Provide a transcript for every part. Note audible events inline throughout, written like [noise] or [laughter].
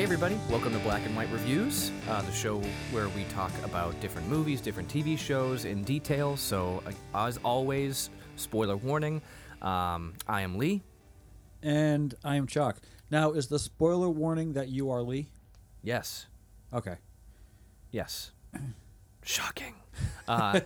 Hey, everybody, welcome to Black and White Reviews, uh, the show where we talk about different movies, different TV shows in detail. So, uh, as always, spoiler warning um, I am Lee. And I am Chuck. Now, is the spoiler warning that you are Lee? Yes, Okay. yes. [clears throat] Shocking. Uh,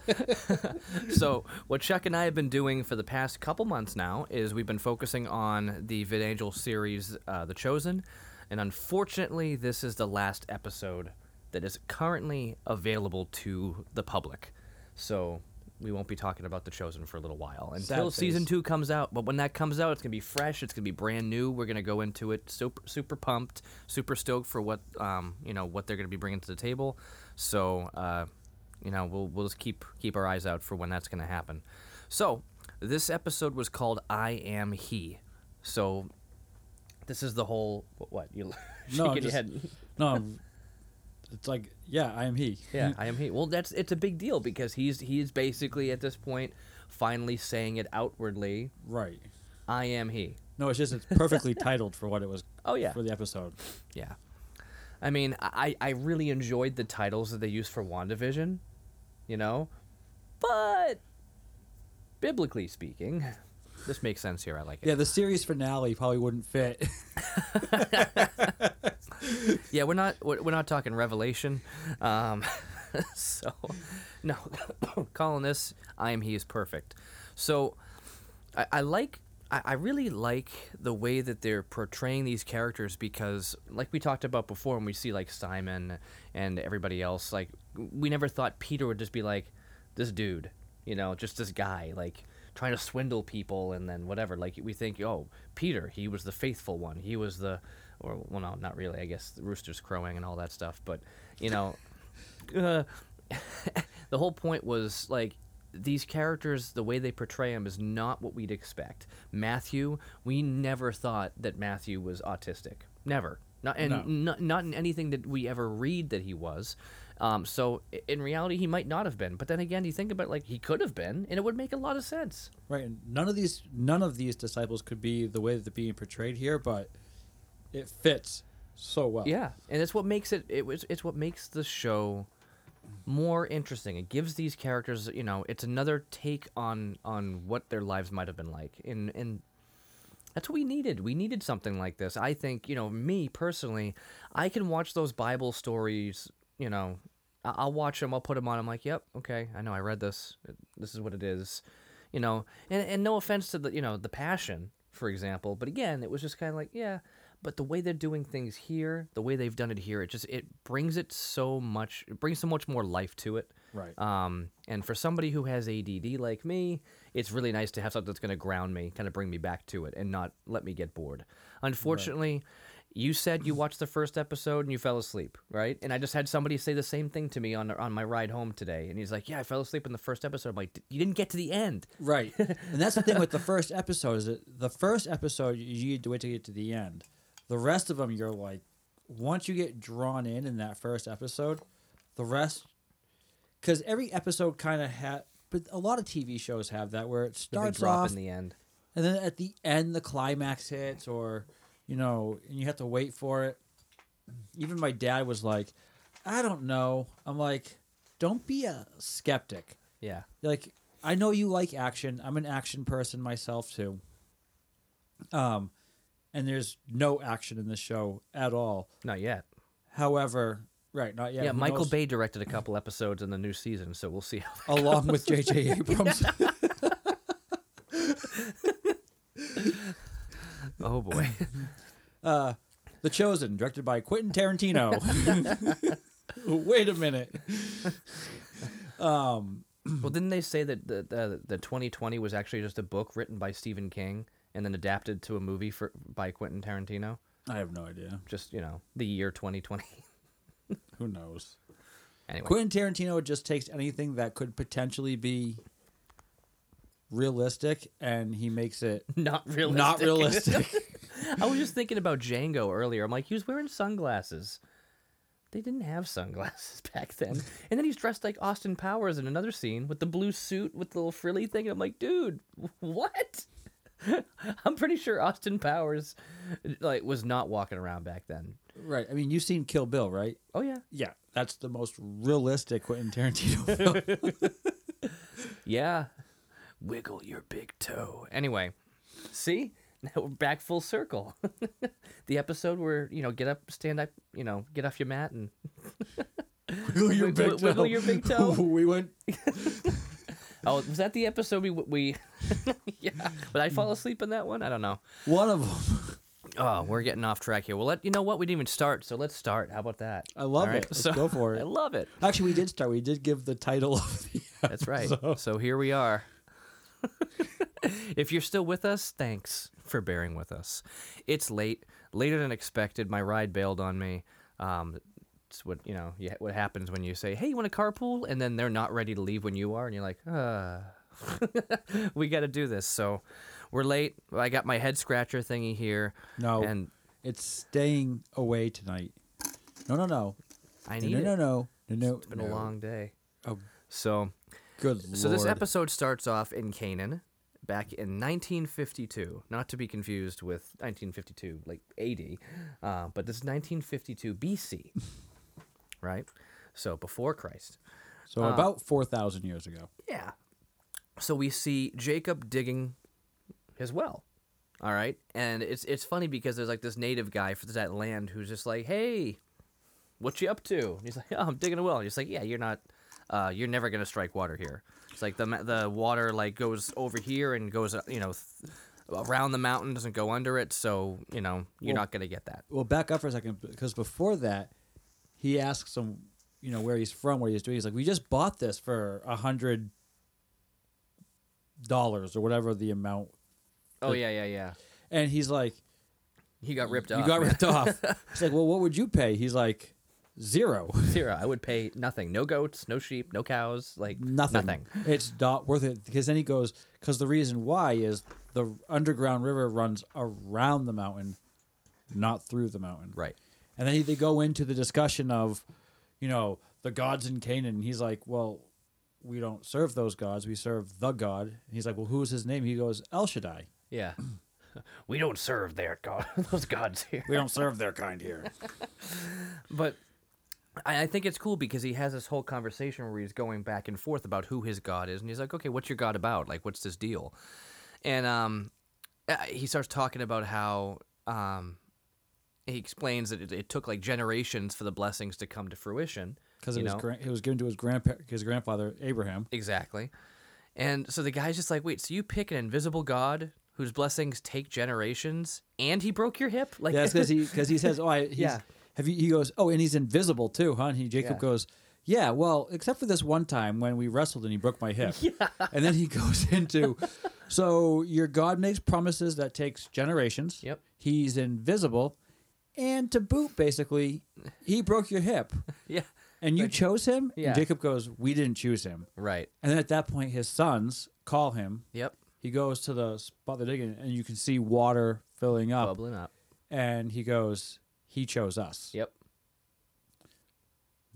[laughs] so, what Chuck and I have been doing for the past couple months now is we've been focusing on the VidAngel series, uh, The Chosen. And unfortunately, this is the last episode that is currently available to the public. So, we won't be talking about The Chosen for a little while until season two comes out. But when that comes out, it's going to be fresh. It's going to be brand new. We're going to go into it super, super pumped, super stoked for what, um, you know, what they're going to be bringing to the table. So, uh, you know, we'll we'll just keep keep our eyes out for when that's going to happen. So, this episode was called "I Am He." So, this is the whole what, what you [laughs] No, your just- head. [laughs] No, it's like, yeah, I am he. Yeah, [laughs] I am he. Well, that's it's a big deal because he's he's basically at this point finally saying it outwardly. Right. I am he. No, it's just it's perfectly titled for what it was. Oh, yeah. For the episode. Yeah. I mean, I, I really enjoyed the titles that they used for WandaVision, you know? But, biblically speaking, this makes sense here. I like it. Yeah, the series finale probably wouldn't fit. [laughs] Yeah, we're not we're, not talking Revelation. Um, [laughs] so, no, [coughs] calling this I am He is perfect. So, I, I like I, I really like the way that they're portraying these characters because, like we talked about before, when we see like Simon and everybody else, like we never thought Peter would just be like this dude, you know, just this guy, like trying to swindle people and then whatever. Like we think, oh, Peter, he was the faithful one. He was the, or well, no, not really. I guess the rooster's crowing and all that stuff. But you know, [laughs] uh, [laughs] the whole point was like these characters, the way they portray them is not what we'd expect. Matthew, we never thought that Matthew was autistic. Never. Not and No. not, not in anything that we ever read that he was. Um, so in reality, he might not have been. But then again, you think about it, like he could have been, and it would make a lot of sense. Right. And none of these none of these disciples could be the way that they're being portrayed here, but it fits so well. Yeah, and it's what makes it. It was. It's what makes the show more interesting. It gives these characters, you know, it's another take on on what their lives might have been like, and and that's what we needed. We needed something like this. I think, you know, me personally, I can watch those Bible stories. You know, I- I'll watch them. I'll put them on. I'm like, yep, okay, I know. I read this. This is what it is. You know, and and no offense to the you know the passion, for example, but again, it was just kind of like, yeah. But the way they're doing things here, the way they've done it here, it just it brings it so much. It brings so much more life to it. Right. Um, and for somebody who has ADD like me, it's really nice to have something that's going to ground me, kind of bring me back to it, and not let me get bored. Unfortunately, you said you mm. watched the first episode and you fell asleep, right? And I just had somebody say the same thing to me on on my ride home today, and he's like, "Yeah, I fell asleep in the first episode." I'm like, "You didn't get to the end." Right. and that's the thing with the [laughs] first episode is that the first episode you need to wait to get to the end. The rest of them you're like once you get drawn in in that first episode, the rest cuz every episode kind of had but a lot of TV shows have that where it starts drop off in the end. and then at the end the climax hits or you know, and you have to wait for it. Even my dad was like, "I don't know." I'm like, "Don't be a skeptic." Yeah. like I know you like action. I'm an action person myself too. Um, and there's no action in this show at all. Not yet. However, right, not yet. Yeah, who Michael knows? Bay directed a couple episodes in the new season, so we'll see how. along with J.J. Abrams. [laughs] oh boy. [laughs] uh, The Chosen, directed by Quentin Tarantino. [laughs] Wait a minute. Um, well, didn't they say that the, the the 2020 was actually just a book written by Stephen King and then adapted to a movie for by Quentin Tarantino? I have no idea. Just you know, the year 2020. Who knows? anyway, Quentin Tarantino just takes anything that could potentially be realistic and he makes it [laughs] not realistic. not realistic. [laughs] I was just thinking about Django earlier. I'm like, he was wearing sunglasses. They didn't have sunglasses [laughs] back then. And then he's dressed like Austin Powers in another scene with the blue suit with the little frilly thing. I'm like, dude, what? I'm pretty sure Austin Powers like was not walking around back then. Right. I mean, you've seen Kill Bill, right? Oh yeah. Yeah. That's the most realistic Quentin Tarantino film. Yeah. Wiggle your big toe. Anyway, see? [laughs] Now we're back full circle. [laughs] the episode where, you know, get up, stand up, you know, get off your mat and [laughs] wiggle your Wiggle- big wiggle toe. your big toe. we went. Oh, was that the episode we we Yeah. But I fall asleep in that one? I don't know. One of them. Oh, we're getting off track here. Well, let you know what? We didn't even start, so let's start. How about that? I love All it. Let's go for it. I love it. Actually, we did start. We did give the title of the. That's right. So here we are. [laughs] if you're still with us, thanks for bearing with us. It's late, later than expected. My ride bailed on me. Um, it's what you know. What happens when you say, "Hey, you want to carpool?" and then they're not ready to leave when you are, and you're like, "Ah, [laughs] we got to do this." So we're late. I got my head scratcher thingy here, No, and it's staying away tonight. No, no, no. I No, need no, it. no, no, no, no. It's been no. a long day. Oh, So good So this episode starts off in Canaan, back in 1952. Not to be confused with 1952, like AD, uh, but this is 1952 BC, [laughs] right? So before Christ. So uh, about four thousand years ago. Yeah. So we see Jacob digging his well. All right, and it's it's funny because there's like this native guy for that land who's just like, "Hey, what you up to?" And he's like, "Oh, I'm digging a well." He's like, "Yeah, you're not, uh, you're never gonna strike water here. It's like the the water like goes over here and goes, uh, you know, th- around the mountain, doesn't go under it. So you know, you're Well- not gonna get that." Well, back up for a second because before that, he asks him, you know, where he's from, what he's doing. He's like, "We just bought this for a hundred dollars or whatever the amount," Oh yeah, yeah, yeah. and he's like, He got ripped off "You got ripped [laughs] off." He's like, "Well, what would you pay?" He's like, zero, Zero. I would pay nothing. No goats, no sheep, no cows. Like nothing. Nothing. It's not worth it because then he goes because the reason why is the underground river runs around the mountain, not through the mountain. Right. And then he, they go into the discussion of, you know, the gods in Canaan. He's like, well, we don't serve those gods. We serve the God. And he's like, well, who's his name? He goes, El Shaddai. Yeah. [laughs] we don't serve their god [laughs] those gods here. We don't serve their kind here. But I, I think it's cool because he has this whole conversation where he's going back and forth about who his god is, and he's like, "Okay, what's your god about? Like, what's this deal?" And um, uh, he starts talking about how um, he explains that it, it took like generations for the blessings to come to fruition. Because it was gra- it was given to his grandpa his grandfather Abraham. Exactly. And so the guy's just like, "Wait, so you pick an invisible god?" Whose blessings take generations, and he broke your hip. Like, Yeah, because he because he says, [laughs] oh, I, Yeah. Have you? He goes, oh, and he's invisible too, huh? And he Jacob Yeah. goes, yeah, well, except for this one time when we wrestled and he broke my [laughs] hip. Yeah. And then he [laughs] goes into, [laughs] so your God makes promises that takes generations. Yep. He's invisible, and to boot, basically, he broke your hip, yeah, and you chose him. Yeah. And Jacob goes, we didn't choose him. right. And then at that point, his sons call him. Yep, He goes to the spot they're digging, and you can see water filling up. bubbling up. And he goes, he chose us. Yep.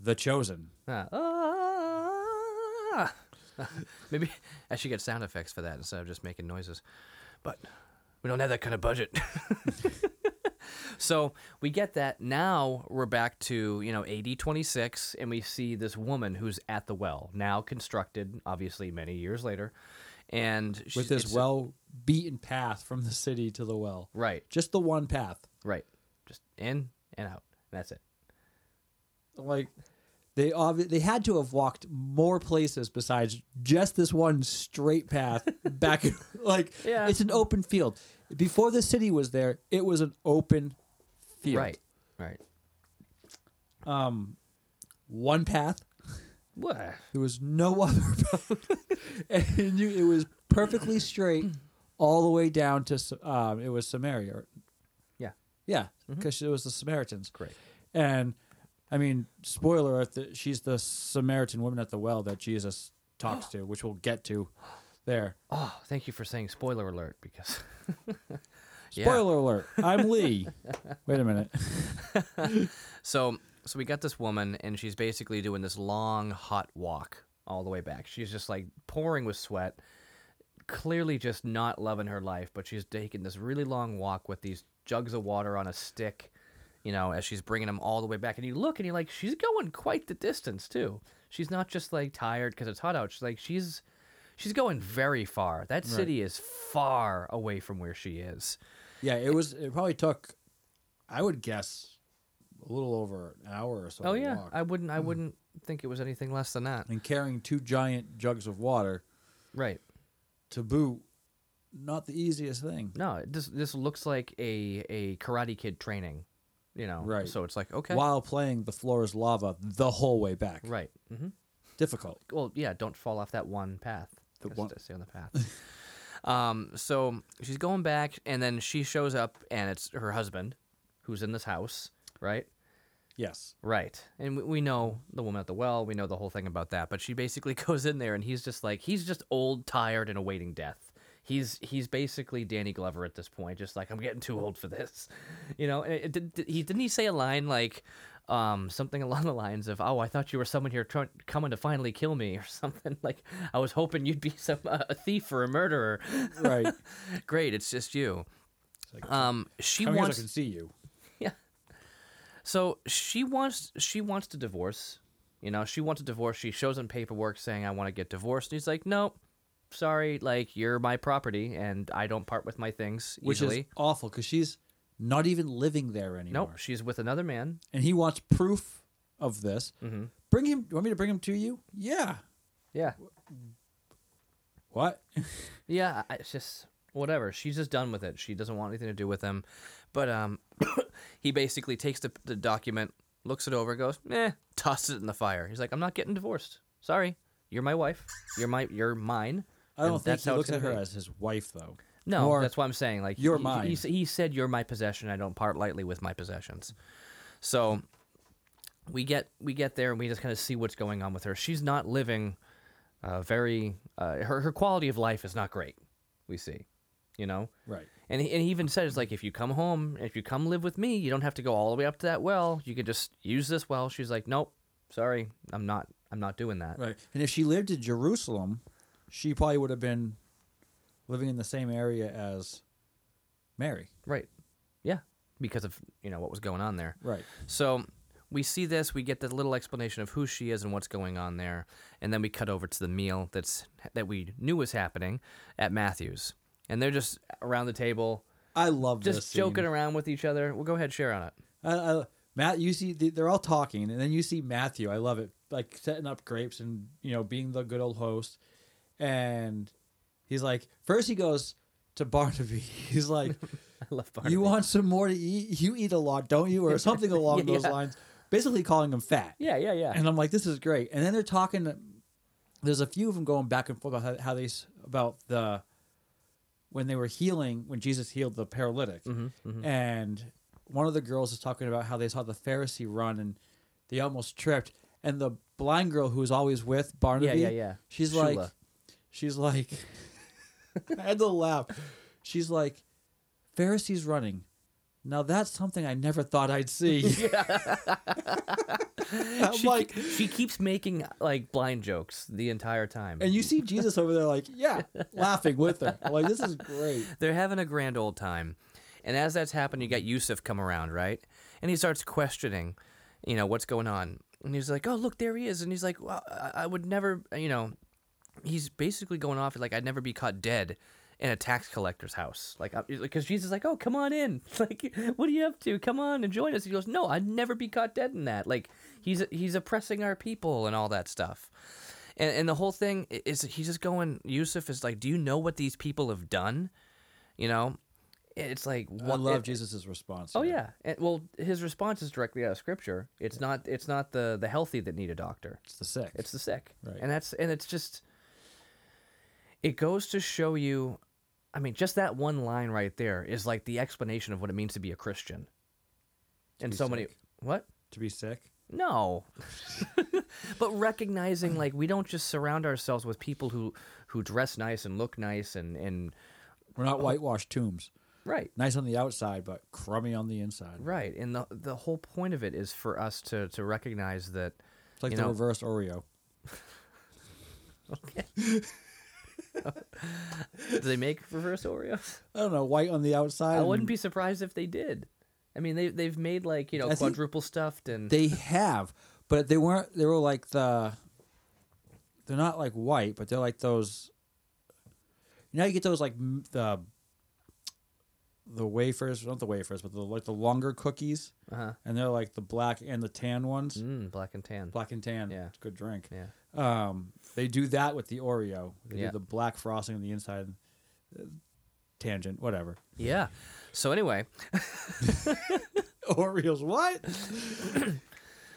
The chosen. Ah. Ah. [laughs] Maybe I should get sound effects for that instead of just making noises. But we don't have that kind of budget. [laughs] so we get that. Now we're back to, you know, AD 26, and we see this woman who's at the well, now constructed, obviously, many years later. And with this well beaten path from the city to the well. Right, Just the one path. right. In and out. That's it. Like they obvi- they had to have walked more places besides just this one straight path [laughs] back. like Yeah. it's an open field. Before the city was there, it was an open field. Right, right. Um, one path. What? There was no [laughs] other path, and you, it was perfectly straight all the way down to um, it was Samaria. Yeah. Mm-hmm. Because it was the Samaritans. Great. And I mean, spoiler alert, she's the Samaritan woman at the well that Jesus talks [gasps] to, which we'll get to there. Oh, thank you for saying spoiler alert because. [laughs] Yeah. Spoiler alert. I'm Lee. [laughs] Wait a minute. [laughs] So, so we got this woman, and she's basically doing this long, hot walk all the way back. She's just like pouring with sweat, clearly just not loving her life, but she's taking this really long walk with these jugs of water on a stick, you know, as she's bringing them all the way back. And you look and you're like, she's going quite the distance too. She's not just like tired because it's hot out. She's like, she's she's going very far. That city is far away from where she is. Yeah, it was. It probably took, I would guess, a little over an hour or so. Oh yeah, walk. I wouldn't I hmm. wouldn't think it was anything less than that. and carrying two giant jugs of water Right. to boot, not the easiest thing. No, this this looks like a a karate kid training, you know. Right. So it's like okay. While playing the floor is lava the whole way back. Right. hmm Difficult. Well, yeah. Don't fall off that one path. The one- Stay on the path. [laughs] um. So she's going back, and then she shows up, and it's her husband, who's in this house. Right. Yes. Right. And we, we know the woman at the well. We know the whole thing about that. But she basically [laughs] goes in there, and he's just like he's just old, tired, and awaiting death. He's he's basically Danny Glover at this point, just like I'm getting too old for this, [laughs] you know. And did, did he didn't he say a line like um, something [laughs] along the lines of "Oh, I thought you were someone here trying, coming to finally kill me" [laughs] or something like I was hoping you'd be some uh, a thief or a murderer. Right. Great, it's just you. It's like, Um, she so I wants can see you. yeah. So she wants she wants to divorce. You know, she wants a divorce. She shows him paperwork saying I want to get divorced. And he's like, Nope, sorry, like you're my property and I don't part with my things Which easily. is awful because she's not even living there anymore. nope, she's with another man. And he wants proof of this. Mm-hmm. Bring him. Do you want me to bring him to you? Yeah. Yeah. What? [laughs] Yeah, I- it's just whatever. She's just done with it. She doesn't want anything to do with him. But um, [coughs] he basically takes the, the document, looks it over, goes, eh, tosses it in the fire. He's like, I'm not getting divorced. Sorry, you're my wife. You're my, you're mine. I don't think that's he looks at her be. as his wife though. No, More, that's what I'm saying. Like "You're he, mine." He, he said, "You're my possession. I don't part lightly with my possessions." So we get we get there and we just kind of see what's going on with her. She's not living uh, very. Uh, her her quality of life is not great. We see, you know. Right. And he, and he even says like, if you come home, if you come live with me, you don't have to go all the way up to that well. You could just use this well. She's like, nope, sorry, I'm not. I'm not doing that. Right. And if she lived in Jerusalem, she probably would have been living in the same area as Mary. Right. Yeah, because of you know what was going on there. Right. So we see this, we get the little explanation of who she is and what's going on there, and then we cut over to the meal that's that we knew was happening at Matthews, and they're just around the table, I love this. just joking around with each other. Well, go ahead, share on it. I, Matt, you see, they're all talking, and then you see Matthew. I love it, like setting up grapes and you know being the good old host. And he's like, first he goes to Barnaby. [laughs] He's like, [laughs] I love Barnaby. "You want some more to eat? You eat a lot, don't you?" Or [laughs] something along Yeah. those lines. Basically calling him fat. Yeah, yeah, yeah. And I'm like, this is great. And then they're talking. There's a few of them going back and forth about how, how they about the when they were healing when Jesus healed the paralytic, Mm-hmm, and one of the girls is talking about how they saw the Pharisee run and they almost tripped, and the blind girl who was always with Barnaby, yeah, yeah. she's Shula. like, she's like, [laughs] I had to laugh. She's like, Pharisees running. Now that's something I never thought I'd see. [laughs] [laughs] I'm she, like, she keeps making like blind jokes the entire time. And you see Jesus over there, like, yeah, laughing with her. I'm like, this is great. They're having a grand old time. And as that's happening, you got Yusuf come around, right? And he starts questioning, you know, what's going on. And he's like, oh, look, there he is. And he's like, well, I, I would never, you know, he's basically going off like, I'd never be caught dead in a tax collector's house. Like, because Jesus is like, oh, come on in. [laughs] Like, what are you up to? Come on and join us. He goes, no, I'd never be caught dead in that. Like, he's he's oppressing our people and all that stuff. And, and the whole thing is he's just going, Yusuf is like, do you know what these people have done? You know, it's like I what love it- Jesus' response. Oh yeah, and, well, his response is directly out of scripture. It's not. It's not the the healthy that need a doctor. It's the sick. It's the sick. Right. And that's and it's just. It goes to show you, I mean, just that one line right there is like the explanation of what it means to be a Christian. and be so many what? to be sick. No. [laughs] but recognizing like we don't just surround ourselves with people who who dress nice and look nice and and We're not whitewashed tombs. right. Nice on the outside, but crummy on the inside. Right. And the the whole point of it is for us to to recognize that It's like the know- reverse Oreo. [laughs] Okay. [laughs] Do they make reverse Oreos? I don't know, white on the outside. I and wouldn't be surprised if they did. I mean, they they've made like you know I think quadruple stuffed and They have, but they weren't. They were like the. They're not like white, but they're like those. You know, how you get those like m- the. The wafers, not the wafers, but the like the longer cookies, uh-huh. and they're like the black and the tan ones. mm, black and tan. Black and tan. Yeah. It's a good drink. Yeah. Um, they do that with the Oreo. They Yeah. do the black frosting on the inside. Uh, Tangent, whatever. Yeah. So anyway, [laughs] Oreos, what? [clears throat]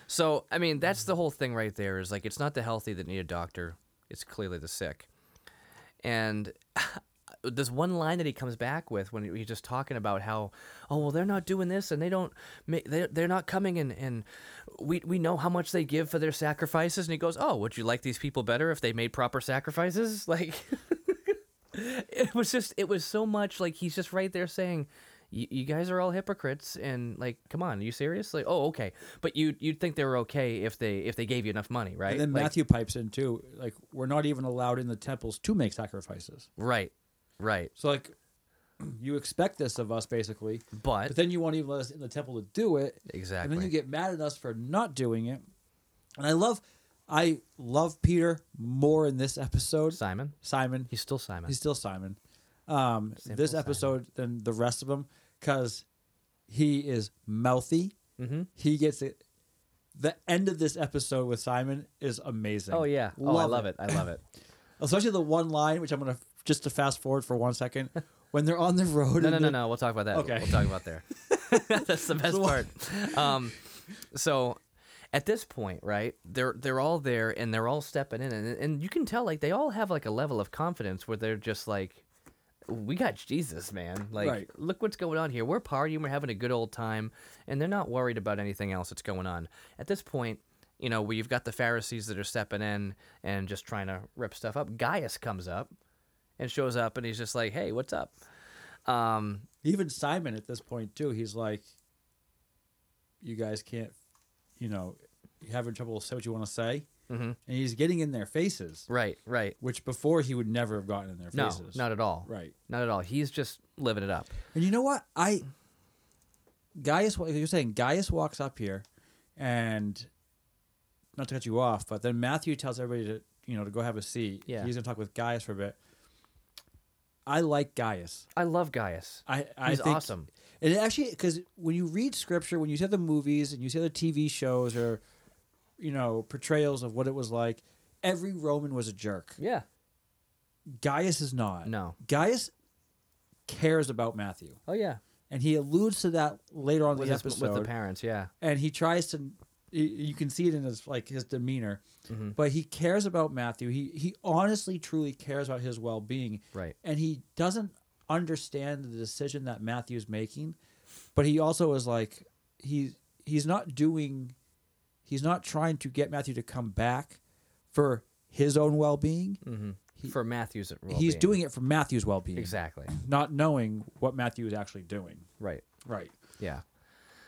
so I mean that's the whole thing right there is like it's not the healthy that need a doctor, it's clearly the sick. And [laughs] there's one line that he comes back with when he's just talking about how, oh well, they're not doing this and they don't, they they're not coming and and we we know how much they give for their sacrifices. And he goes, oh, would you like these people better if they made proper sacrifices? [laughs] Like, it was just it was so much like he's just right there saying. You, you guys are all hypocrites and like come on are you serious like oh okay but you you'd think they were okay if they if they gave you enough money right And then Like- Matthew pipes in too. Like we're not even allowed in the temples to make sacrifices. right right So like, [clears throat] you expect this of us basically, but, but then you won't even let us in the temple to do it. exactly And then you get mad at us for not doing it. And I love, I love Peter more in this episode. simon Simon, he's still simon he's still Simon. Um, Simple this Simon. episode than the rest of them because he is mouthy. mm-hmm. He gets it. The end of this episode with Simon is amazing. Oh yeah. Oh, I love it. I love it. [clears throat] especially the one line which I'm gonna just to fast forward for one second [laughs] when they're on the road. No, no, no, no. We'll talk about that. Okay. We'll talk about there. [laughs] [laughs] That's the best So- part. Um, so at this point, right? They're they're all there and they're all stepping in, and and you can tell like they all have like a level of confidence where they're just like. We got Jesus, man. Like, Right. look what's going on here. We're partying, we're having a good old time, and they're not worried about anything else that's going on. At this point, you know, where you've got the Pharisees that are stepping in and just trying to rip stuff up. Gaius comes up and shows up, and he's just like, "Hey, what's up?" Um, Even Simon at this point too. He's like, "You guys can't, you know, you're having trouble say what you want to say," mhm. and he's getting in their faces, Right, right. which before he would never have gotten in their No, faces. not at all. right. Not at all. He's just living it up. And you know what? I Gaius, you're saying, Gaius walks up here, and not to cut you off, but then Matthew tells everybody to you know to go have a seat. Yeah. he's gonna talk with Gaius for a bit. I like Gaius. I love Gaius. I I He's think, awesome. And actually, because when you read scripture, when you see the movies and you see the TV shows or, you know, portrayals of what it was like, every Roman was a jerk. Yeah. Gaius is not. No. Gaius cares about Matthew, Oh yeah. and he alludes to that later on in With, the his, episode. with the parents. Yeah. and he tries to. You you can see it in his like his demeanor, Mhm. but he cares about Matthew. He he honestly, truly cares about his well being, Right. and he doesn't understand the decision that Matthew's making, but he also is like he he's not doing he's not trying to get Matthew to come back for his own well-being. Mm-hmm. He- For Matthew's. He's well-being. doing it for Matthew's well-being. exactly. Not knowing what Matthew is actually doing. Right. Right. Yeah.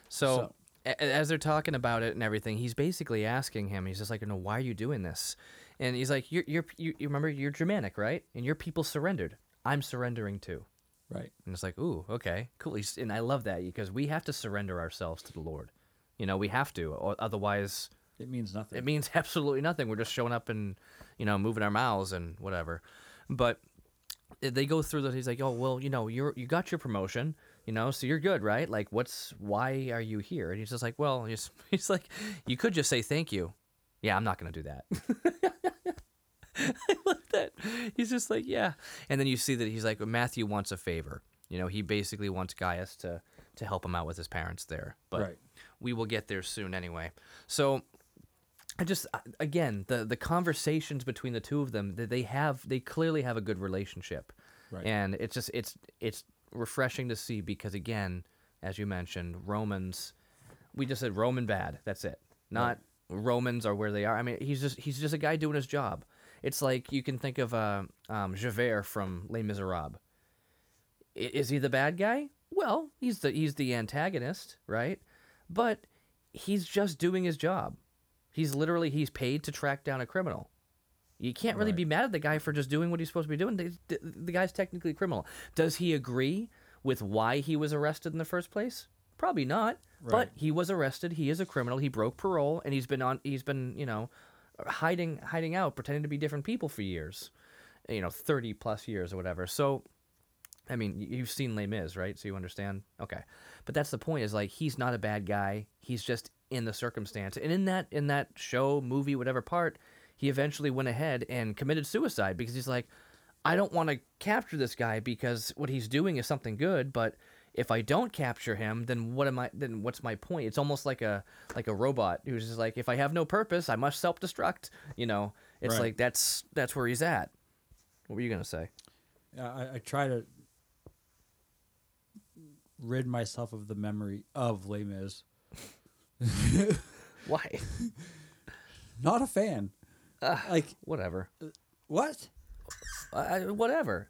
So, So- as they're talking about it and everything, he's basically asking him. He's just like, "You know, why are you doing this?" And he's like, "You're you're you, you remember you're Germanic, right? And your people surrendered. I'm surrendering too." Right. And it's like, "Ooh, okay, cool." He's, and I love that because we have to surrender ourselves to the Lord. You know, we have to, or otherwise, It means nothing. it means [laughs] absolutely nothing. We're just showing up and, you know, moving our mouths and whatever. But eh, they go through that. He's like, oh well, you know, you're you got your promotion, you know, so you're good, right? Like, what's why are you here? And he's just like, well, [laughs] he's he's like, you could just say thank you. Yeah, I'm not gonna do that. [laughs] I love that. He's just like, yeah. And then you see that he's like, Matthew wants a favor. You know, he basically wants Gaius to to help him out with his parents there. But Right. we will get there soon anyway. So I just again the the conversations between the two of them that they have they clearly have a good relationship, Right. and it's just it's it's refreshing to see because again, as you mentioned, Romans, we just said Roman bad. That's it. Not Romans are where they are. I mean, he's just he's just a guy doing his job. It's like you can think of uh, um, Javert from Les Miserables. I- Is he the bad guy? Well, he's the he's the antagonist, right? But he's just doing his job. He's literally he's paid to track down a criminal. You can't really Right. be mad at the guy for just doing what he's supposed to be doing. The, the, the guy's technically criminal. Does he agree with why he was arrested in the first place? Probably not. But he was arrested. He is a criminal. He broke parole, and he's been on. He's been you know, hiding hiding out, pretending to be different people for years. You know, thirty plus years or whatever. So I mean, you've seen Les Mis, right? So you understand. Okay, but that's the point. Is like he's not a bad guy. He's just in the circumstance, and in that in that show, movie, whatever part, he eventually went ahead and committed suicide because he's like, I don't want to capture this guy because what he's doing is something good, but if I don't capture him, then what am I? Then what's my point? It's almost like a like a robot who's just like, if I have no purpose, I must self destruct. You know, it's Right. like that's that's where he's at. What were you gonna say? Yeah, I, I try to rid myself of the memory of Les Mis. [laughs] Why? [laughs] Not a fan. Like Whatever. what? I, whatever.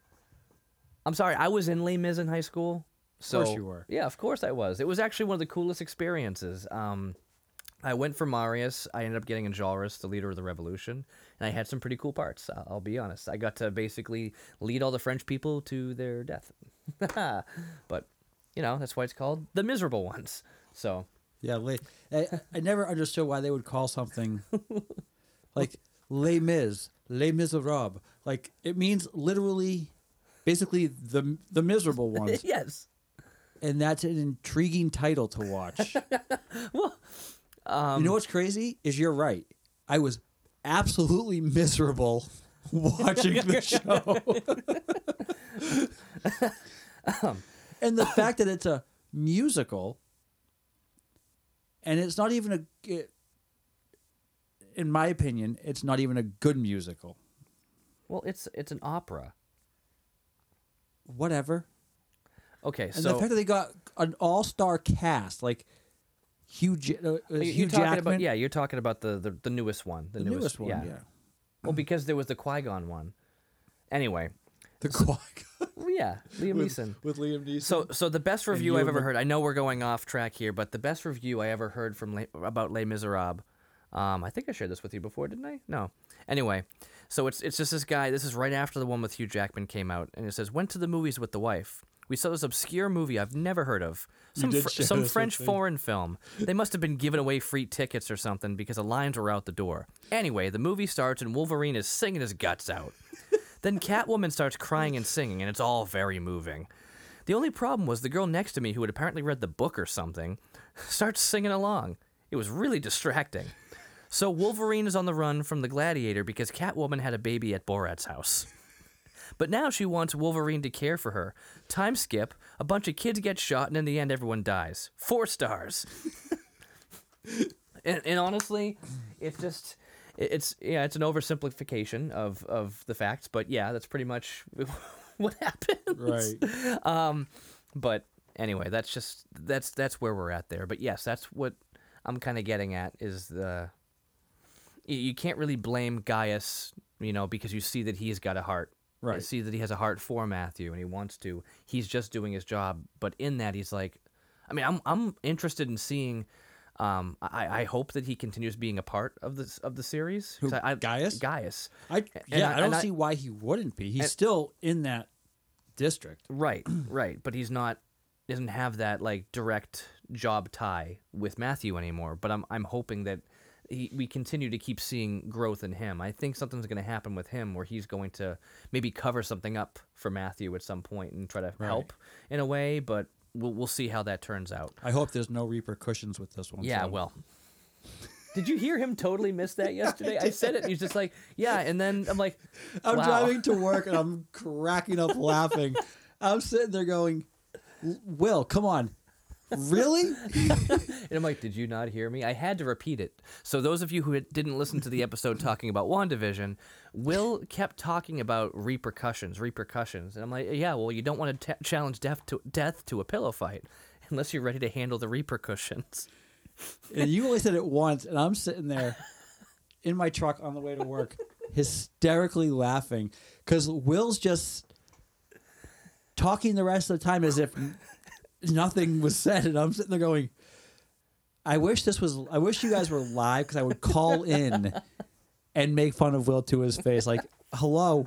I'm sorry. I was in Les Mis in high school. So, course you were. Yeah, of course I was. It was actually one of the coolest experiences. Um, I went for Marius. I ended up getting Enjolras, the leader of the revolution, and I had some pretty cool parts. I'll, I'll be honest. I got to basically lead all the French people to their death. [laughs] but you know that's why it's called the miserable ones. So Yeah, I, I never understood why they would call something [laughs] like Les Mis, Les Miserables. Like it means literally, basically the the miserable [laughs] ones, yes. and that's an intriguing title to watch. [laughs] Well, um, you know what's crazy is you're right. I was absolutely miserable [laughs] watching the show. and the fact that it's a musical and it's not even a it- in my opinion, it's not even a good musical. well, it's it's an opera. Whatever. Okay, And so the fact that they got an all-star cast like Hugh, J- uh, uh, Hugh Jackman, about yeah, you're talking about the the, the newest one, the, the newest, one, yeah. Well, because there was the Qui Gon one. Anyway, The Qui well, yeah, Liam Neeson. with Liam Neeson. So, so the best review I've ever heard. I know we're going off track here, but the best review I ever heard from Les, about Les Miserables. Um, I think I shared this with you before, didn't I? No. Anyway, so it's it's just this guy. This is right after the one with Hugh Jackman came out, and it says went to the movies with the wife. We saw this obscure movie I've never heard of. Some fr- some French me. foreign film. [laughs] They must have been giving away free tickets or something because the lines were out the door. Anyway, the movie starts and Wolverine is singing his guts out. [laughs] Then Catwoman starts crying and singing, and it's all very moving. The only problem was the girl next to me, who had apparently read the book or something, [laughs] starts singing along. It was really distracting. So Wolverine is on the run from the gladiator because Catwoman had a baby at Borat's house. But now she wants Wolverine to care for her. Time skip, a bunch of kids get shot, and in the end, everyone dies. Four stars. and, and honestly, it's just. It's yeah, it's an oversimplification of, of the facts, but yeah, that's pretty much [laughs] what happened. right. Um, but anyway, that's just that's that's where we're at there. But yes, that's what I'm kind of getting at is the you, you can't really blame Gaius, you know, because you see that he's got a heart. You Right. see that he has a heart for Matthew and he wants to. He's just doing his job, but in that he's like, I mean, I'm I'm interested in seeing. Um, I, I hope that he continues being a part of this of the series. Who, I, I, Gaius? Gaius. I yeah, I- I, don't see why he wouldn't be. He's and- still in that district. [clears throat] Right, right. But he's not doesn't have that like direct job tie with Matthew anymore. But I'm I'm hoping that he, we continue to keep seeing growth in him. I think something's going to happen with him where he's going to maybe cover something up for Matthew at some point and try to Right. help in a way. But we'll we'll see how that turns out. I hope there's no repercussions with this one. Yeah, so- well. Did you hear him totally miss that [laughs] yesterday? I said it. He's just like, yeah, and then I'm like, I'm wow. driving to work and I'm [laughs] cracking up laughing. I'm sitting there going, "Will, come on, [laughs] really?" And I'm like, did you not hear me? I had to repeat it. So those of you who didn't listen to the episode talking about WandaVision, Will kept talking about repercussions, repercussions. And I'm like, yeah, well, you don't want to t- challenge death to, death to a pillow fight unless you're ready to handle the repercussions. And you only said it once, and I'm sitting there in my truck on the way to work, hysterically laughing because Will's just talking the rest of the time as if nothing was said, and I'm sitting there going, "I wish this was. I wish you guys were live because I would call in and make fun of Will to his face. Like, hello,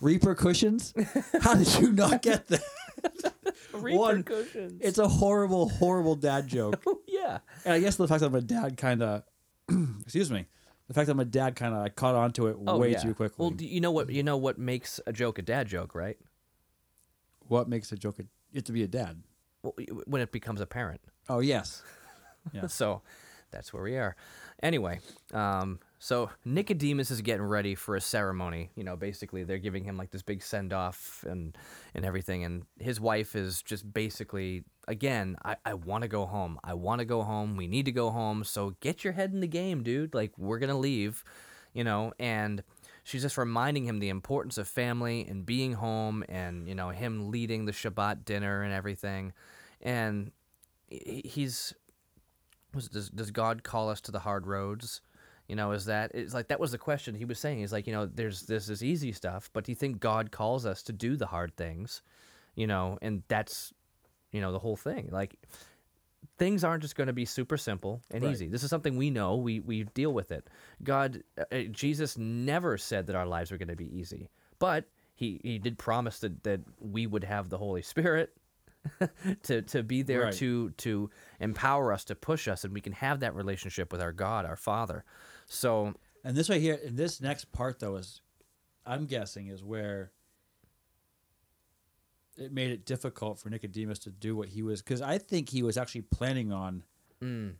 repercussions? How did you not get that? One, Repercussions. It's a horrible, horrible dad joke. [laughs] yeah. And I guess the fact that I'm a dad kind of, [clears throat] excuse me, the fact that I'm a dad kind of I caught on to it Oh, way yeah. too quickly. Well, do you know what you know what makes a joke a dad joke, right? what makes a joke? A, you have to be a dad. When it becomes apparent. Oh yes, [laughs] Yeah. So that's where we are. Anyway, um, so Nicodemus is getting ready for a ceremony. You know, basically they're giving him like this big send off and and everything, and his wife is just basically again, I, I want to go home. I want to go home. We need to go home. So get your head in the game, dude. Like we're gonna leave, you know, and. She's just reminding him the importance of family and being home and, you know, him leading the Shabbat dinner and everything. And he's does does God call us to the hard roads? You know, is that it's like that was the question he was saying. He's like, you know, there's there's this easy stuff, but do you think God calls us to do the hard things? You know, and that's you know the whole thing. Like things aren't just going to be super simple and Right. easy. This is something we know. We we deal with it. God, uh, uh, Jesus never said that our lives were going to be easy, but he he did promise that that we would have the Holy Spirit [laughs] to to be there Right. to to empower us to push us and we can have that relationship with our God our father so and this right here, and this next part though is, I'm guessing is where it made it difficult for Nicodemus to do what he was because I think he was actually planning on mm,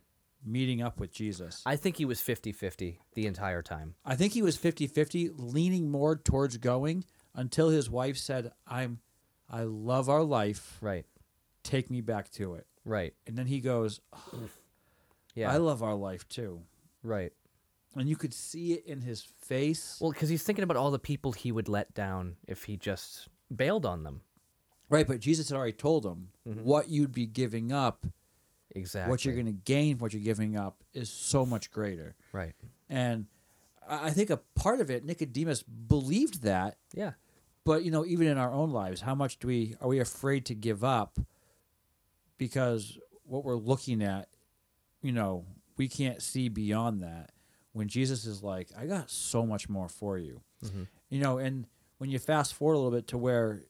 meeting up with Jesus. I think he was 50-50 the entire time I think he was 50-50, leaning more towards going until his wife said, "I'm, I love our life. right Take me back to it." right And then he goes, yeah "I love our life too." right And you could see it in his face. well because he's thinking about all the people he would let down if he just bailed on them right, but Jesus had already told him what you'd be giving up, exactly what you're going to gain, what you're giving up is so much greater. right And I think a part of it, Nicodemus believed that, yeah but you know, even in our own lives, how much do we are we afraid to give up because what we're looking at, you know, we can't see beyond that. When Jesus is like, I got so much more for you. Mhm. You know, and when you fast forward a little bit to where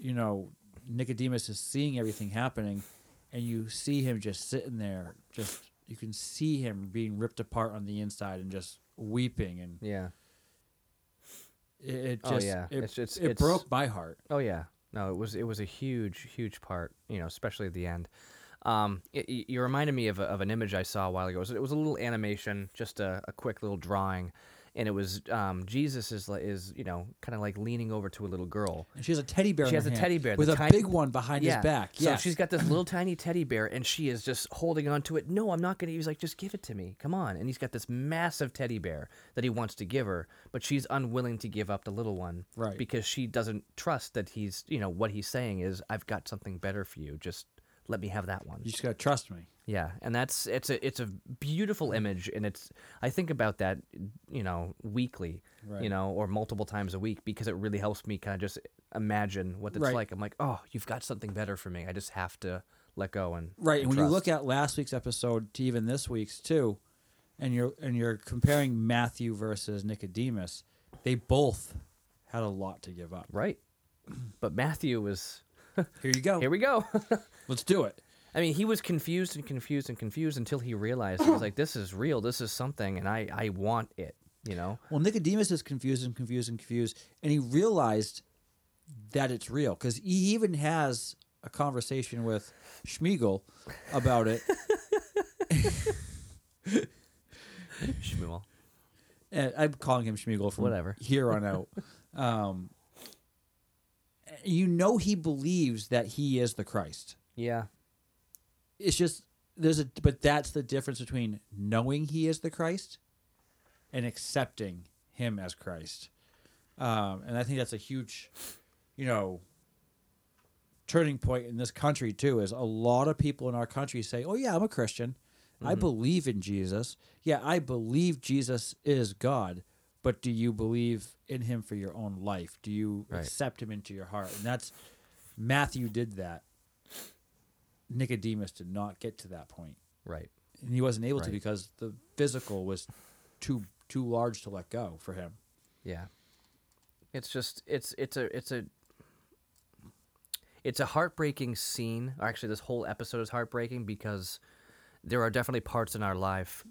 you know, Nicodemus is seeing everything happening and you see him just sitting there, just you can see him being ripped apart on the inside and just weeping and yeah it, it Oh, just yeah. it, It's- it's- it it's- broke my heart. Oh yeah, no, it was it was a huge huge part, you know, especially at the end. Um, it- you reminded me of, a, of an image I saw a while ago. It was, it was a little animation, just a, a quick little drawing, and it was um, Jesus is like is you know kind of like leaning over to a little girl. And she has a teddy bear. She has a teddy bear, with a tiny- big one behind his back. Yeah, So she's got this [clears throat] little tiny teddy bear, and she is just holding on to it. No, I'm not gonna. He's like, just give it to me. Come on. And he's got this massive teddy bear that he wants to give her, but she's unwilling to give up the little one, Right. Because she doesn't trust that he's, you know, what he's saying is, I've got something better for you. Just let me have that one. you just gotta trust me. Yeah, and that's it's a it's a beautiful mm. image, and it's I think about that, you know, weekly, Right. you know, or multiple times a week because it really helps me kind of just imagine what it's Right. like. I'm like, oh, you've got something better for me. I just have to let go and Right. And when you look at last week's episode to even this week's too, and you're and you're comparing Matthew versus Nicodemus, they both had a lot to give up. right, but Matthew was [laughs] Here you go. here we go. [laughs] Let's do it. I mean, he was confused and confused and confused until he realized he was like, this is real. This is something, and I I want it. You know. Well, Nicodemus is confused and confused and confused, and he realized that it's real because he even has a conversation with Schmiegel about it. [laughs] Shmuel. and I'm calling him Schmiegel from Whatever. here on out. [laughs] um, you know he believes that he is the Christ. Yeah. It's just there's a but that's the difference between knowing he is the Christ and accepting him as Christ. Um, and I think that's a huge, you know, turning point in this country too. Is a lot of people in our country say, "Oh yeah, I'm a Christian. I believe in Jesus. Yeah, I believe Jesus is God." But do you believe in him for your own life? Do you Right. accept him into your heart? And that's Matthew did that. Nicodemus did not get to that point, Right. and he wasn't able to because the physical was too too large to let go for him. Yeah. It's just it's it's a it's a it's a heartbreaking scene. Actually this whole episode is heartbreaking because there are definitely parts in our life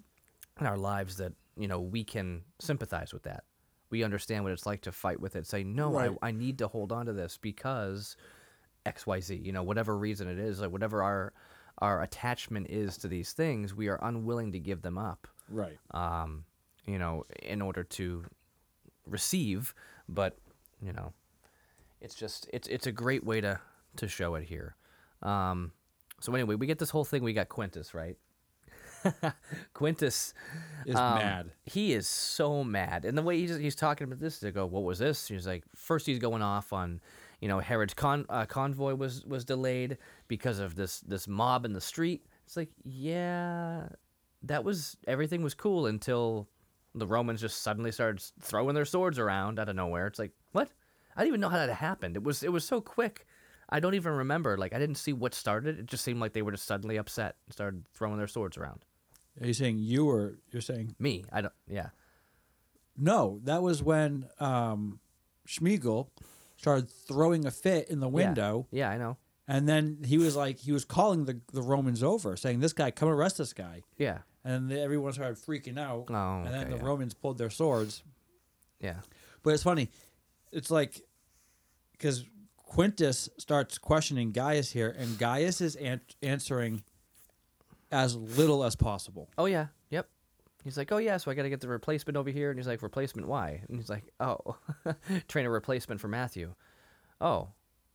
in our lives that, you know, we can sympathize with that. We understand what it's like to fight with it. Say, no, Right. I, I need to hold on to this because XYZ, you know, whatever reason it is, like whatever our our attachment is to these things, we are unwilling to give them up Right. um, you know, in order to receive. But you know, it's just it's it's a great way to to show it here. Um, so anyway, we get this whole thing. We got Quintus, right? [laughs] Quintus Is um, mad. He is so mad, and the way he's he's talking about this, they go, "What was this?" He's like, first he's going off on, you know, Herod's con- uh, convoy was was delayed because of this this mob in the street. It's like, yeah, that was everything was cool until the Romans just suddenly started throwing their swords around out of nowhere. It's like, what? I didn't even know how that happened. It was it was so quick. I don't even remember. Like I didn't see what started. It just seemed like they were just suddenly upset and started throwing their swords around. Are you saying you or you're saying Me, I don't. Yeah. no? That was when um, Schmiegel started throwing a fit in the window, Yeah, I know. and then he was like he was calling the the Romans over, saying, "This guy, come arrest this guy." Yeah. And then everyone started freaking out, Oh, and then okay, the yeah. Romans pulled their swords. Yeah. But it's funny. It's like because Quintus starts questioning Gaius here, and Gaius is an- answering as little as possible. Oh yeah. Yep. He's like, oh yeah, so I got to get the replacement over here, and he's like, replacement why? And he's like, oh, [laughs] train a replacement for Matthew. Oh,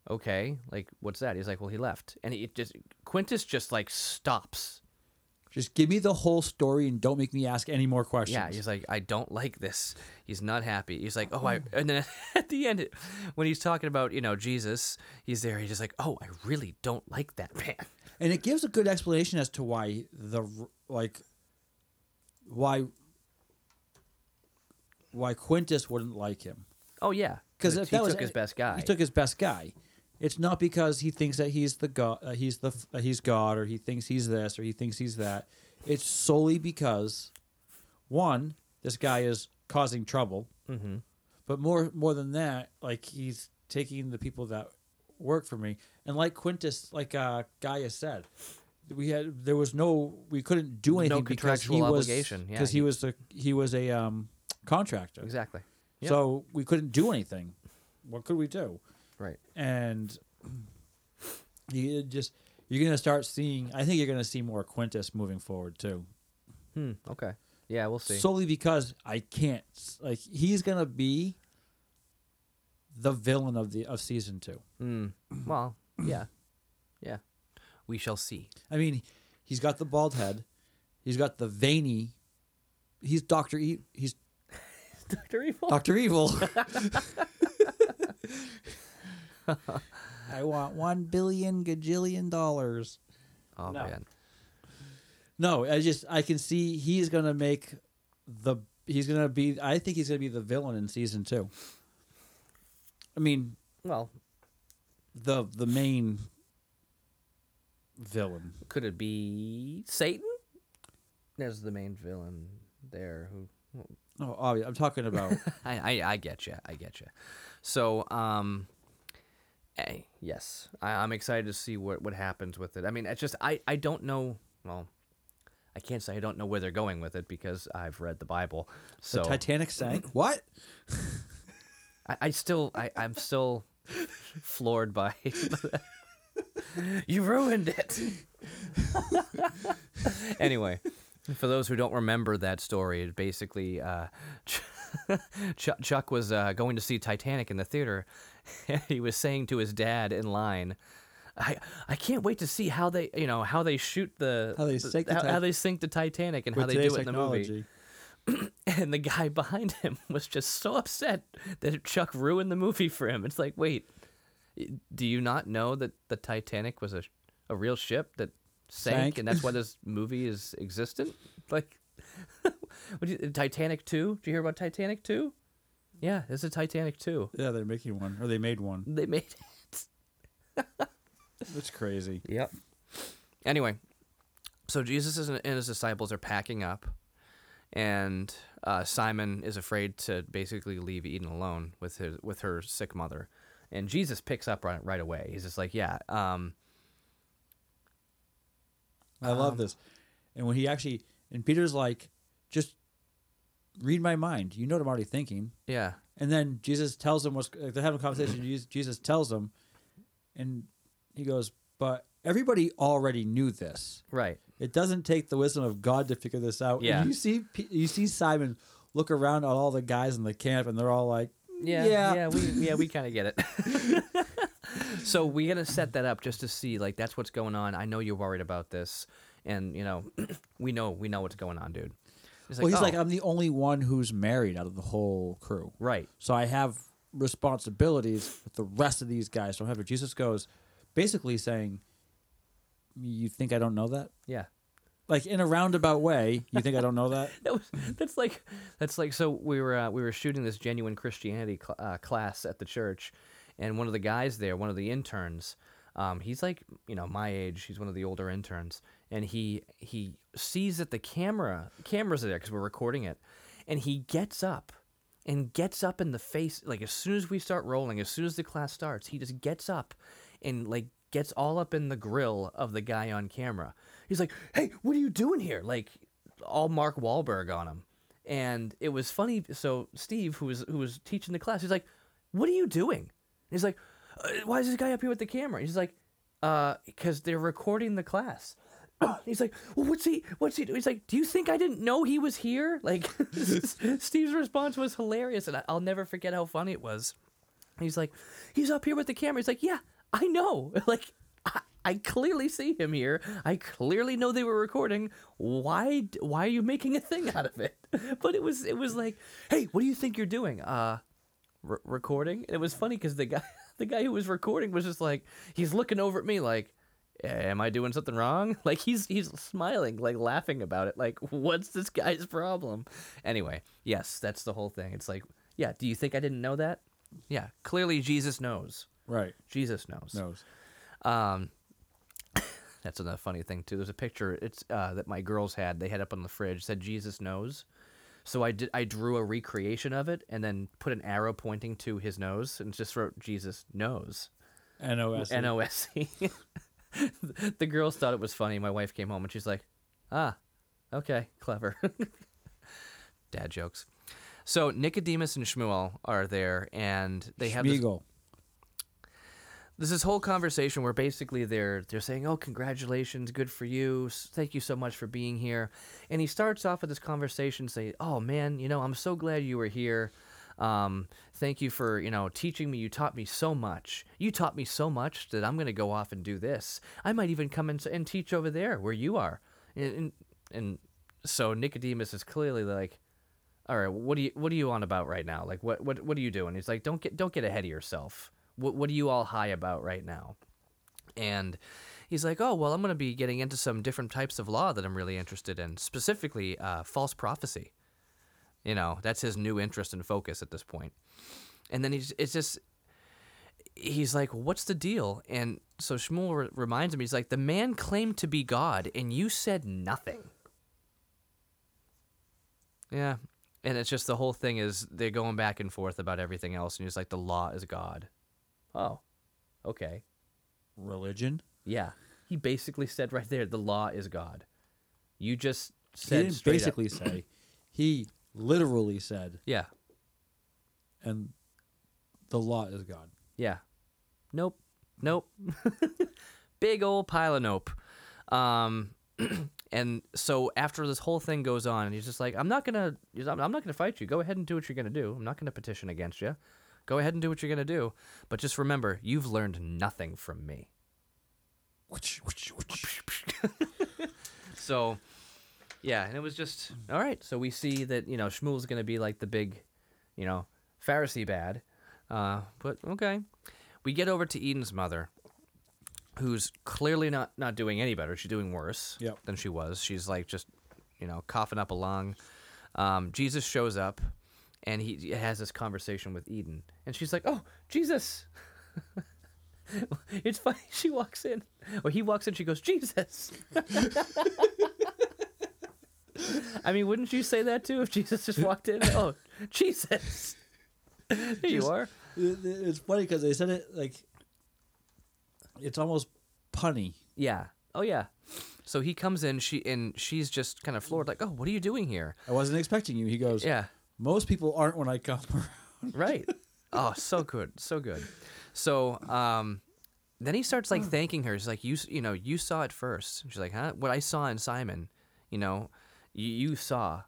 okay. Like, what's that? He's like, well, he left, and he just Quintus just like stops. Just give me the whole story and don't make me ask any more questions. Yeah, he's like, I don't like this. He's not happy. He's like, oh, I. [laughs] And then [laughs] at the end, when he's talking about you know Jesus, he's there. He's just like, oh, I really don't like that man. and it gives a good explanation as to why the like why why Quintus wouldn't like him. Oh yeah, because he that was took his best guy. he took his best guy. It's not because he thinks that he's the god, uh, he's the uh, he's God, or he thinks he's this, or he thinks he's that. It's solely because one, this guy is causing trouble, Mhm. but more more than that, like he's taking the people that work for me, and like Quintus, like uh, Gaius said, we had there was no we couldn't do No anything because he contractual was obligation, yeah, because he he- was a he was a um, contractor. exactly. Yep. So we couldn't do anything. What could we do? Right. And [clears throat] you just you're gonna start seeing. I think you're gonna see more Quintus moving forward too. Hmm. Okay. Yeah, we'll see. Solely because I can't like he's gonna be the villain of the of season two. Mm. Well, yeah. We shall see. I mean, he's got the bald head. He's got the veiny. He's Doctor E. He's [laughs] Doctor Evil. Doctor Evil. [laughs] I want one billion gajillion dollars. oh No. man. No, I just I can see he's gonna make the he's gonna be I think he's gonna be the villain in season two. I mean Well, the the main villain. could it be Satan? There's the main villain there. Who? Oh, obvious. I'm talking about [laughs] I I, I get you. I get you. So um. Hey, yes, I, I'm excited to see what, what happens with it. I mean, it's just I, I don't know. Well, I can't say I don't know where they're going with it because I've read the Bible. So the Titanic sank. What? I, I still I, I'm still floored by [laughs] [laughs] [laughs] you ruined it. [laughs] anyway, for those who don't remember that story, it basically uh, [laughs] Chuck, Chuck was uh, going to see Titanic in the theater. And he was saying to his dad in line. I, I can't wait to see how they you know how they shoot the How they sink the how, how they sink the Titanic and how they do it in the movie [clears throat] and the guy behind him was just so upset that Chuck ruined the movie for him. It's like, wait, do you not know that the Titanic was a a real ship that sank, Sank. and that's why this [laughs] movie is existent? Like, [laughs] you, Titanic two? Did you hear about Titanic two? Yeah, there's a Titanic two. Yeah, they're making one, or they made one. They made it. [laughs] That's crazy. Yep. Anyway, so Jesus and and his disciples are packing up, and uh, Simon is afraid to basically leave Eden alone with his with her sick mother, and Jesus picks up right right away. He's just like, yeah, um, I love this. And when he actually, and Peter's like, just read my mind. You know what I'm already thinking. yeah, And then Jesus tells him what's, like, they're having a conversation. [clears throat] Jesus- tells them, and he goes, but everybody already knew this. right, It doesn't take the wisdom of God to figure this out. Yeah. And you see, you see Simon look around at all the guys in the camp, and they're all like, yeah, Yeah. yeah, we yeah we kind of get it. [laughs] so we're gonna set that up just to see like that's what's going on. I know you're worried about this, and you know [clears throat] we know we know what's going on, dude. He's well, he's "Oh, like, I'm the only one who's married out of the whole crew. right, So I have responsibilities with the rest of these guys. So however, Jesus goes basically saying, You think I don't know that? yeah. Like in a roundabout way, you think I don't know that? [laughs] that was that's like that's like so we were uh, we were shooting this genuine Christianity cl- uh, class at the church, and one of the guys there, one of the interns, um, he's like you know my age, he's one of the older interns, and he he sees that the camera cameras are there because we're recording it, and he gets up and gets up in the face like as soon as we start rolling, as soon as the class starts, he just gets up and like gets all up in the grill of the guy on camera. He's like, "Hey, what are you doing here?" Like all Mark Wahlberg on him. And it was funny. So Steve, who was who was teaching the class, he's like, "What are you doing?" He's like, uh, "Why is this guy up here with the camera?" He's like, "Uh, because they're recording the class." [coughs] he's like, well, "What's he? What's he doing?" He's like, "Do you think I didn't know he was here?" Like, [laughs] Steve's response was hilarious, and I'll never forget how funny it was. He's like, "He's up here with the camera." He's like, "Yeah, I know." [laughs] Like. I- I clearly see him here. I clearly know they were recording. Why? Why are you making a thing out of it? [laughs] But it was. It was like, hey, what do you think you're doing? Uh, re- recording. And it was funny because the guy, [laughs] the guy who was recording, was just like, he's looking over at me like, am I doing something wrong? Like he's he's smiling, like laughing about it. Like, what's this guy's problem? Anyway, yes, that's the whole thing. It's like, yeah, do you think I didn't know that? Yeah, clearly Jesus knows. Right. Jesus knows. Knows. Um, [coughs] that's another funny thing too. There's a picture it's uh, that my girls had. They had up on the fridge said Jesus knows. So I did. I drew a recreation of it and then put an arrow pointing to his nose and just wrote Jesus knows. N O S. N O S E. [laughs] The girls thought it was funny. My wife came home and she's like, "Ah, okay, clever." [laughs] Dad jokes. So Nicodemus and Shmuel are there, and they have this. There's this whole conversation where basically they're they're saying, "Oh, congratulations, good for you, thank you so much for being here," and he starts off with this conversation saying, "Oh man, you know, I'm so glad you were here. Um, thank you for you know teaching me. You taught me so much. You taught me so much that I'm gonna go off and do this. I might even come and, and teach over there where you are." And, and and so Nicodemus is clearly like, all right, what do you what are you on about right now? Like what what what are you doing? He's like, don't get don't get ahead of yourself. What what are you all high about right now? And he's like, oh well, I'm going to be getting into some different types of law that I'm really interested in, specifically uh, false prophecy. You know, that's his new interest and focus at this point. And then he's it's just he's like, what's the deal? And so Shmuel re- reminds him, he's like, the man claimed to be God, and you said nothing. Yeah. And it's just the whole thing is they're going back and forth about everything else, and he's like, the law is God. Oh, okay. Religion. Yeah. He basically said right there, the law is God. You just He said didn't straight up- basically say. He literally said, Yeah. and the law is God. Yeah. Nope. Nope. [laughs] Big old pile of nope. Um, [clears throat] and so after this whole thing goes on, and he's just like, I'm not gonna, I'm not gonna fight you. Go ahead and do what you're gonna do. I'm not gonna petition against you. Go ahead and do what you're gonna do. But just remember, you've learned nothing from me. [laughs] So, yeah, and it was just all right. So we see that you know Shmuel's gonna be like the big, you know, Pharisee bad. Uh, but okay, we get over to Eden's mother, who's clearly not not doing any better. She's doing worse Yep. than she was. She's like just, you know, coughing up a lung. Um, Jesus shows up, and he has this conversation with Eden, and she's like, "Oh, Jesus." [laughs] It's funny. She walks in, or he walks in. She goes, "Jesus." [laughs] I mean, wouldn't you say that too if Jesus just walked in? Oh, Jesus. Here you Just- are. It- it- It's funny because they said it like it's almost punny. Yeah. Oh yeah. So he comes in, she and she's just kind of floored, like, "Oh, what are you doing here?" I wasn't expecting you. He goes, Yeah. Most people aren't when I come [laughs] around. Right. oh, so good, so good. So, um, then he starts like [sighs] thanking her. He's like, "You, you know, you saw it first. She's like, "Huh? What I saw in Simon, you know, you, you saw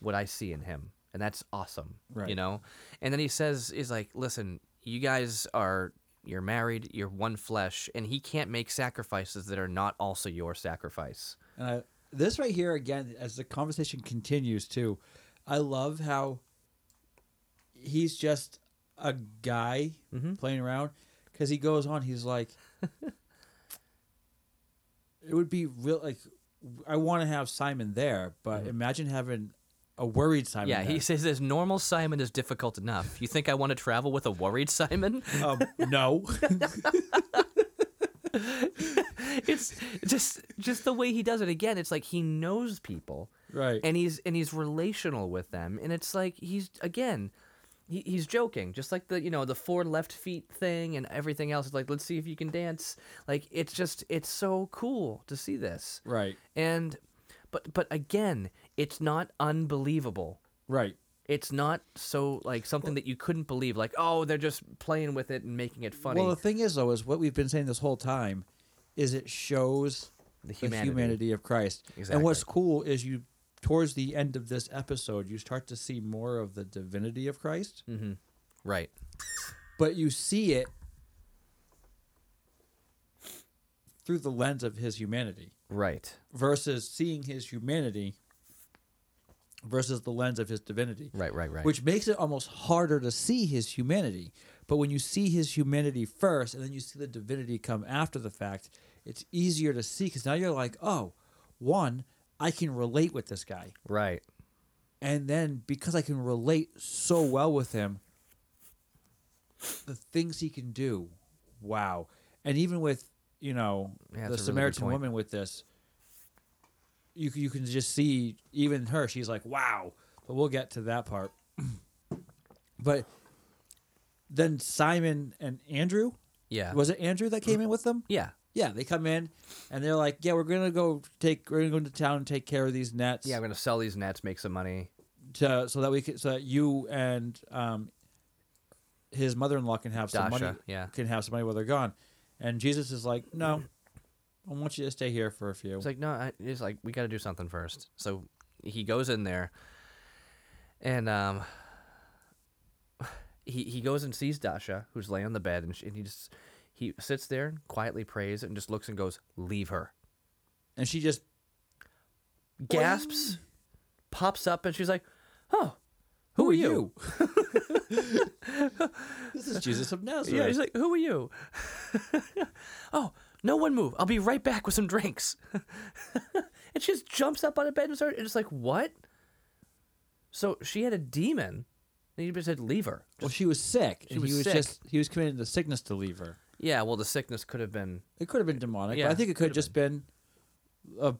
what I see in him, and that's awesome, right. You know." And then he says, "He's like, listen, you guys are." You're married, you're one flesh, and he can't make sacrifices that are not also your sacrifice. And I, this right here again, as the conversation continues too, I love how he's just a guy Mm-hmm. playing around because he goes on. He's like, [laughs] it would be real. Like, I want to have Simon there, but imagine having a worried Simon. Mm-hmm. Yeah, he says this normal Simon is difficult enough. You think I want to travel with a worried Simon? um, no. [laughs] [laughs] [laughs] it's just just the way he does it. Again it's like he knows people. Right. and he's and he's relational with them. And it's like he's again he, he's joking. Just like the you know the four left feet thing and everything else. It's like let's see if you can dance. Like it's just it's so cool to see this. Right. and but but again it's not unbelievable. Right. It's not so like something that you couldn't believe like oh they're just playing with it and making it funny. Well, the thing is, though, is what we've been saying this whole time is it shows the the humanity, of Christ. Exactly. And what's cool is you, towards the end of this episode, you start to see more of the divinity of Christ, hmm right. But you see it through the lens of his humanity right. versus seeing his humanity versus the lens of his divinity. right right right which makes it almost harder to see his humanity. But when you see his humanity first and then you see the divinity come after the fact, it's easier to see because now you're like, oh, one, I can relate with this guy. right And then because I can relate so well with him, the things he can do, wow. And even with, you know, Yeah, the a really Samaritan woman with this, you, you can just see even her, she's like, wow. But we'll get to that part. [clears throat] but then Simon and Andrew, yeah was it Andrew that came in with them? yeah Yeah, they come in and they're like, yeah, we're gonna go take, we're gonna go into town and take care of these nets yeah i'm gonna sell these nets make some money to so that we can so that you and um his mother-in-law can have some Dasha, money yeah. can have some money while they're gone and jesus is like no i want you to stay here for a few It's like no, I, it's like we got to do something first. So he goes in there, and um, [sighs] he he goes and sees Dasha, who's laying on the bed, and, she, and he just he sits there and quietly prays and just looks and goes, "Leave her." and she just Gasps, pops up, and she's like, "Oh, who, are you?" [laughs] this is jesus of nazareth Yeah, he's like, "Who are you?" [laughs] oh, no one move. I'll be right back with some drinks. [laughs] and she just jumps up on the bed and starts. And it's like, what? So she had a demon. And he just said, "Leave her." well she was sick She and was he was sick. just he was committing the sickness to leave her Yeah, well, the sickness could have been. it could have been demonic Yeah, but i think it could could've just been a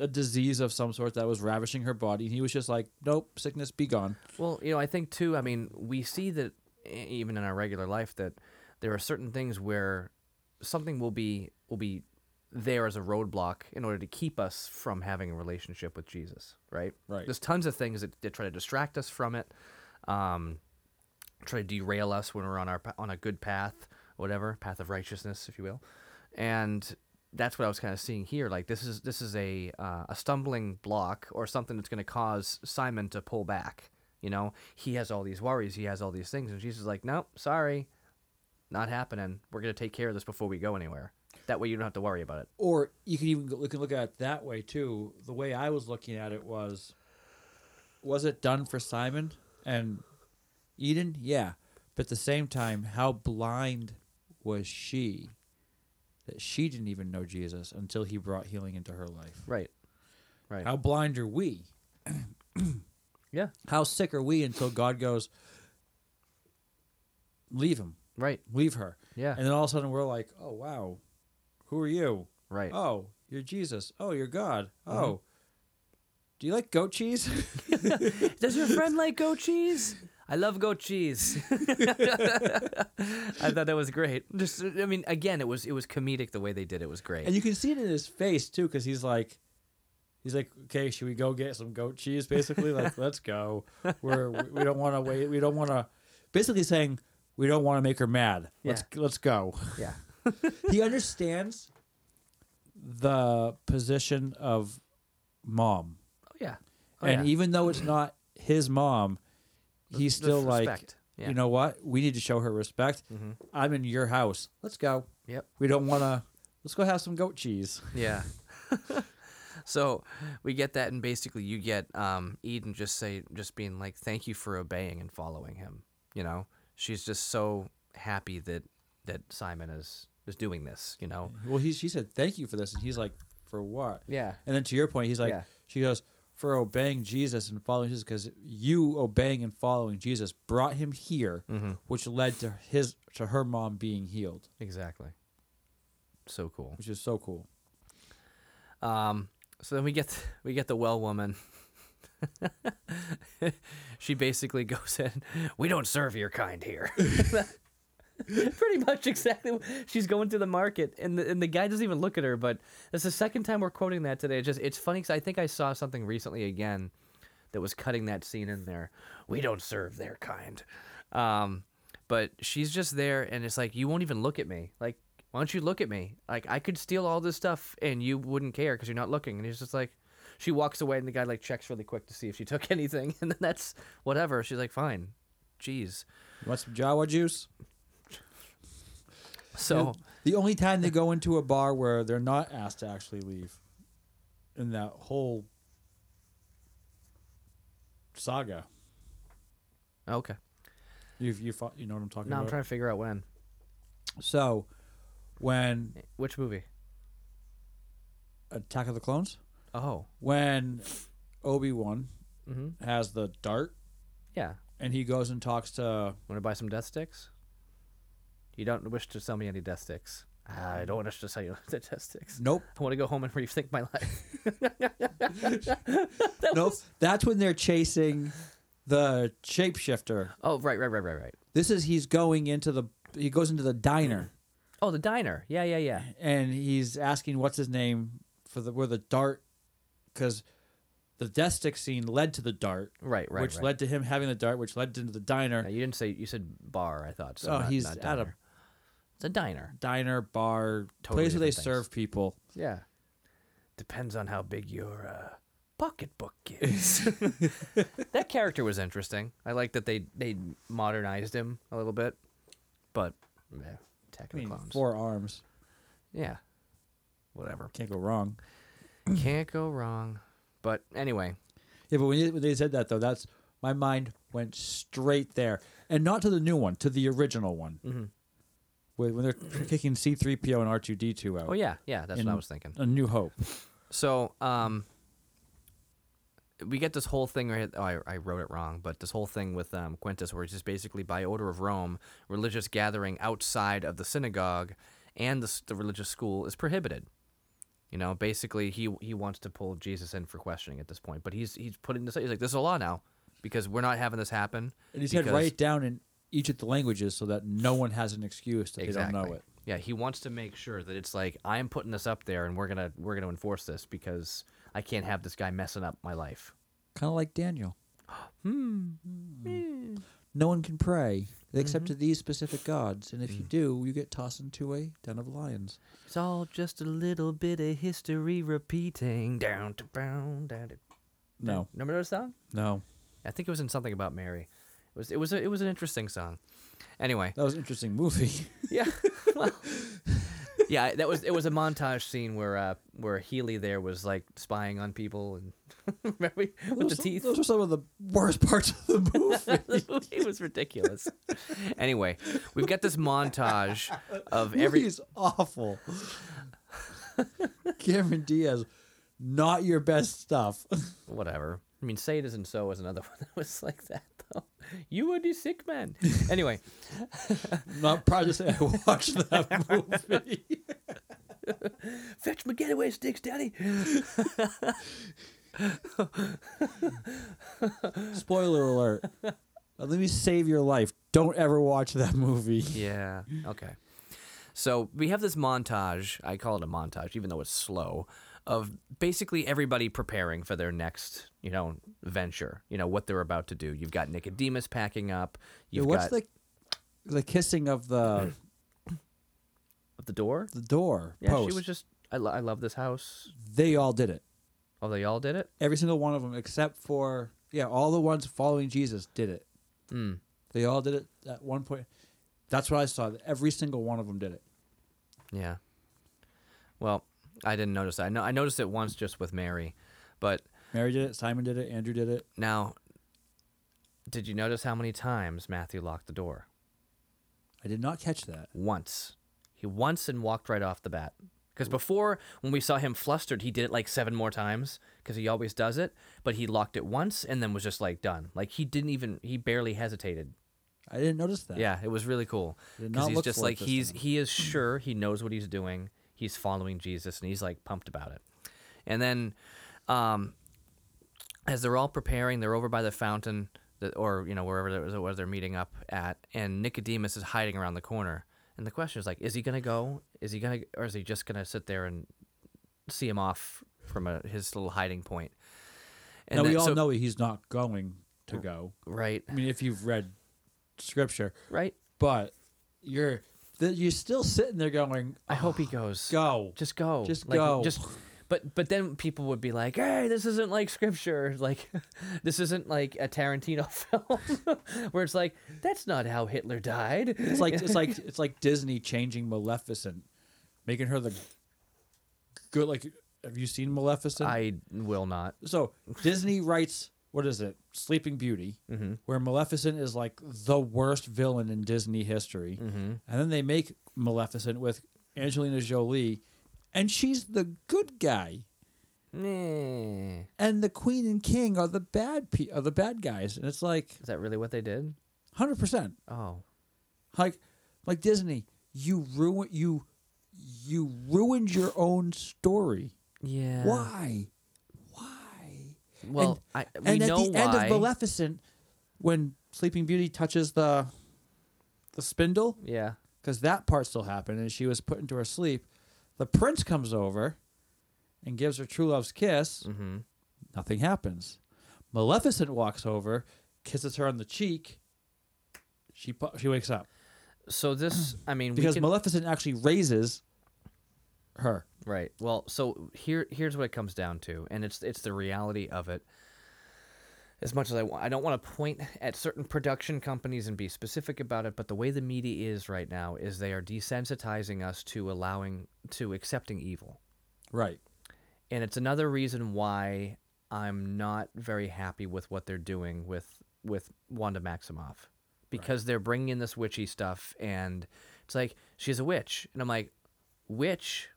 a disease of some sort that was ravishing her body and he was just like nope sickness be gone Well, you know, I think too. I mean, we see that even in our regular life that there are certain things where something will be will be there as a roadblock in order to keep us from having a relationship with Jesus, right? Right. There's tons of things that, that try to distract us from it, um, try to derail us when we're on our on a good path, whatever path of righteousness, if you will, and that's what I was kind of seeing here. Like this is this is a uh, a stumbling block or something that's going to cause Simon to pull back. You know, he has all these worries, he has all these things, and Jesus is like, nope, sorry, not happening. We're going to take care of this before we go anywhere. That way you don't have to worry about it. or you can even look, look at it that way too. The way I was looking at it was, was it done for Simon and Eden? Yeah, but at the same time, how blind was she that she didn't even know Jesus until he brought healing into her life? Right. Right. How blind are we? Yeah. How sick are we until God goes, leave him, Right. leave her, Yeah. and then all of a sudden we're like, oh wow, who are you? right. Oh, you're Jesus. Oh, you're God. Mhm. Oh, Do you like goat cheese? [laughs] Does your friend like goat cheese? I love goat cheese. [laughs] [laughs] I thought that was great. Just, I mean, again, it was it was comedic the way they did it was great. and you can see it in his face too, because he's like, he's like, okay, should we go get some goat cheese? Basically, like, let's go. We're we we don't want to wait. We don't want to. Basically saying we don't want to make her mad. Let's let's go. yeah, [laughs] he understands the position of mom, oh yeah, oh, and yeah. even though it's not his mom, he's still like, respect. yeah. you know what? We need to show her respect. Mhm. I'm in your house. Let's go. Yep. We don't want to. Let's go have some goat cheese. Yeah. [laughs] so we get that, and basically you get um, Eden just say, just being like, "Thank you for obeying and following him." You know, she's just so happy that that Simon is is doing this. You know. Well, he she said thank you for this, and he's like, for what? Yeah. And then to your point, he's like, Yeah. she goes for obeying Jesus and following Jesus because you obeying and following Jesus brought him here, Mm-hmm. which led to his to her mom being healed, Exactly. So cool. which is so cool. Um, so then we get we get the well woman. [laughs] she basically goes in. We don't serve your kind here. [laughs] Pretty much exactly. She's going to the market, and the and the guy doesn't even look at her. But that's the second time we're quoting that today. It's just it's funny because I think I saw something recently again that was cutting that scene in there. We don't serve their kind. Um, but she's just there, and it's like you won't even look at me. Like, why don't you look at me? Like I could steal all this stuff, and you wouldn't care because you're not looking. And he's just like, she walks away, and the guy like checks really quick to see if she took [laughs] anything, and then that's whatever. She's like, fine. Jeez. You want some Jawa juice? So The only time they go into a bar where they're not asked to actually leave, in that whole saga, okay. you you fo- you know what I'm talking about. Now I'm trying to figure out when. so, when Which movie? Attack of the Clones, Oh. when Obi Wan Mm-hmm. has the dart Yeah. and he goes and talks to Want to buy some death sticks? You don't wish to sell me any death sticks. I don't wish to sell you [laughs] the death sticks. nope I want to go home and rethink my life. [laughs] nope that's when they're chasing the shapeshifter Oh, right, right, right, right, right. this is he's going into the he goes into the diner Oh, the diner. Yeah, yeah, yeah. and he's asking what's his name for the where the dart because the death stick scene led to the dart Right, right, which right. led to him having the dart which led into the diner No, you didn't say. You said bar. I thought. So Oh, not- he's not at a- It's a diner. diner bar Totally place where they things. serve people Yeah. Depends on how big your uh, pocketbook is. [laughs] that character was interesting. I like that they they modernized him a little bit, but yeah, Attack I mean four arms Yeah. Whatever. can't go wrong Can't go wrong. But anyway, Yeah, but when, you, when they said that though, that's my mind went straight there, and not to the new one, to the original one. Mhm. When, when they're [clears throat] kicking C three PO and R two D two out. oh yeah, yeah, that's what I was thinking. A New Hope. So, um, we get this whole thing right. Oh, I, I wrote it wrong, but this whole thing with um, Quintus, where it's just basically by order of Rome, religious gathering outside of the synagogue and the, the religious school is prohibited. You know, basically, he he wants to pull Jesus in for questioning at this point, but he's he's putting this. He's like, this is a law now because we're not having this happen. And he said because- write it down in each of the languages so that no one has an excuse that exactly. they don't know it. Yeah, he wants to make sure that it's like I'm putting this up there, and we're gonna we're gonna enforce this because I can't have this guy messing up my life. Kind of like Daniel. [gasps] Hmm. No one can pray except Mm-hmm. to these specific gods, and if you do, you get tossed into a den of lions. It's all just a little bit of history repeating. Down to down, down to. No, Remember that song? no, I think it was in something about Mary. It was it was a, it was an interesting song. Anyway, that was an interesting movie. yeah, [laughs] well, yeah, that was it was a montage scene where uh where Healy there was like spying on people and [laughs] remember with those, the teeth. those are some of the worst parts of the [laughs] movie. it was ridiculous. anyway, we've got this montage of Every is awful. Cameron Diaz, not your best stuff. whatever. I mean, say it isn't so is another [laughs] one that was like that though. You are the sick man. [laughs] Anyway, not proud to say I watched that [laughs] movie. fetch my getaway sticks, daddy. Spoiler alert. Let me save your life. Don't ever watch that movie. Yeah. Okay. So we have this montage. I call it a montage, even though it's slow, of basically everybody preparing for their next, you know, venture. You know what they're about to do. You've got Nicodemus packing up. You've what's got the the kissing of the [clears throat] of the door. the door Yeah, post? she was just. I, lo- I love this house. they all did it. Oh, they all did it. Every single one of them, except for yeah, all the ones following Jesus did it. Hmm. They all did it at one point. That's what I saw. Every single one of them did it. Yeah. Well, I didn't notice that. I know I noticed it once just with Mary, but Mary did it. Simon did it. Andrew did it. now, did you notice how many times Matthew locked the door? I did not catch that. Once. He once and walked right off the bat. Because before, when we saw him flustered, he did it like seven more times because he always does it. But he locked it once and then was just like done. Like he didn't even, he barely hesitated. I didn't notice that. Yeah, it was really cool. Because he's just like, he's, time. he is sure he knows what he's doing. He's following Jesus and he's like pumped about it. And then, um, as they're all preparing, they're over by the fountain, that, or you know wherever they're, where they're meeting up at, and Nicodemus is hiding around the corner. And the question is like, is he gonna go? Is he gonna, or is he just gonna sit there and see him off from a, his little hiding point? And now we all so- know he's not going to go. right, I mean, if you've read scripture, right. but you're th- you're still sitting there going, I hope he ah, goes. "Go, Just go. Just Like, go. Just but but then people would be like, "Hey, this isn't like scripture. [laughs] Like [laughs] this isn't like a Tarantino [laughs] film where it's like that's not how Hitler died." It's like it's like it's like Disney changing Maleficent, making her the good. Like, have you seen Maleficent? I will not. so Disney writes what is it, Sleeping Beauty, mm-hmm. where Maleficent is like the worst villain in Disney history, mm-hmm. and then they make Maleficent with Angelina Jolie, and she's the good guy. Nah. and the queen and king are the bad pe- are the bad guys and it's like Is that really what they did? 100% Oh. like like disney you ruin you you ruined your own story Yeah. why Well, I we and at the why. end of maleficent when sleeping beauty touches the the spindle yeah. because that part still happened and she was put into her sleep the prince comes over and gives her true love's kiss Mm-hmm. Nothing happens. Maleficent walks over, kisses her on the cheek. She she wakes up So this, I mean, because can, Maleficent actually raises her. Right. Well, so here here's what it comes down to, and it's it's the reality of it. As much as I want, I don't want to point at certain production companies and be specific about it, but the way the media is right now is they are desensitizing us to allowing to accepting evil, Right. and it's another reason why I'm not very happy with what they're doing with with Wanda Maximoff, because they're bringing in this witchy stuff, and it's like she's a witch, and I'm like, witch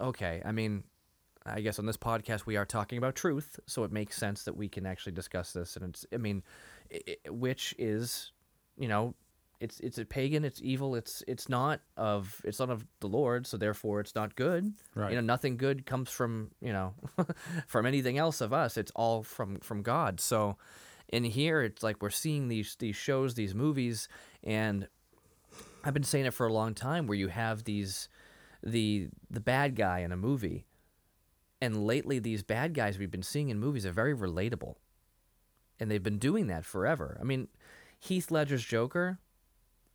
okay, I mean, I guess on this podcast we are talking about truth, so it makes sense that we can actually discuss this. And it's, I mean, i i which is, you know, it's it's a pagan, it's evil, it's it's not of it's not of the Lord, so therefore it's not good. Right. You know, nothing good comes from you know [laughs] from anything else of us. It's all from from God. So in here, it's like we're seeing these these shows, these movies, and I've been saying it for a long time, where you have these the the bad guy in a movie, and lately these bad guys we've been seeing in movies are very relatable, and they've been doing that forever. I mean, Heath Ledger's Joker.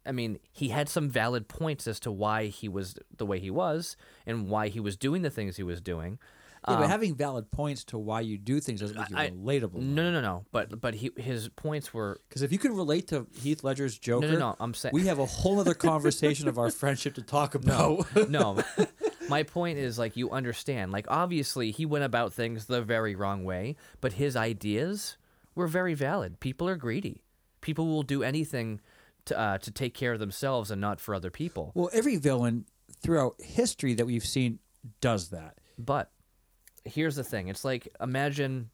I mean, he had some valid points as to why he was the way he was and why he was doing the things he was doing. Yeah, but Um, having valid points to why you do things doesn't make you I- relatable. no, no, no, no. But but he his points were Because if you can relate to Heath Ledger's Joker, no, no. I'm saying we have a whole other conversation of our [laughs] friendship to talk about. No, no. [laughs] My point is like you understand. Like obviously he went about things the very wrong way, but his ideas were very valid. People are greedy. People will do anything to uh, to take care of themselves and not for other people. well, every villain throughout history that we've seen does that. But here's the thing. It's like imagine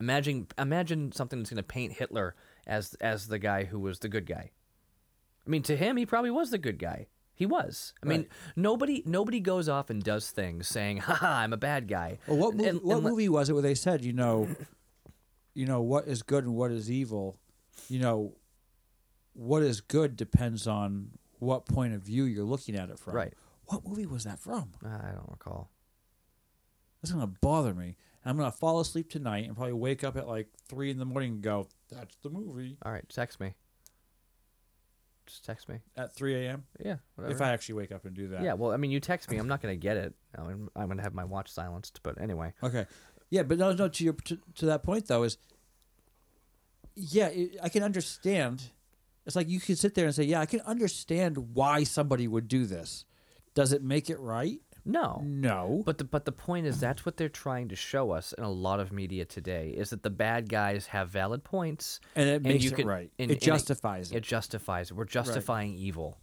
imagine imagine something that's going to paint Hitler as as the guy who was the good guy. I mean, to him he probably was the good guy. He was. I mean, nobody nobody goes off and does things saying, "Haha, I'm a bad guy." Well, what mo- And- what and movie was it where they said, you know, you know what is good and what is evil, you know, what is good depends on what point of view you're looking at it from. Right. What movie was that from? I don't recall. That's gonna bother me. And I'm gonna fall asleep tonight and probably wake up at like three in the morning and go, "That's the movie." All right, text me. Just text me. At 3 a.m. Yeah, whatever. If I actually wake up and do that. yeah, well, I mean, you text me. I'm not gonna get it. I'm, I'm gonna have my watch silenced. But anyway, Okay. Yeah, but no, no. To your to, to that point though is, yeah, it, I can understand. It's like you can sit there and say, yeah, I can understand why somebody would do this. Does it make it right? No. No. But the but the point is that's what they're trying to show us in a lot of media today is that the bad guys have valid points. and it makes you it can- right. and- it and justifies it. It justifies. It. We're justifying evil,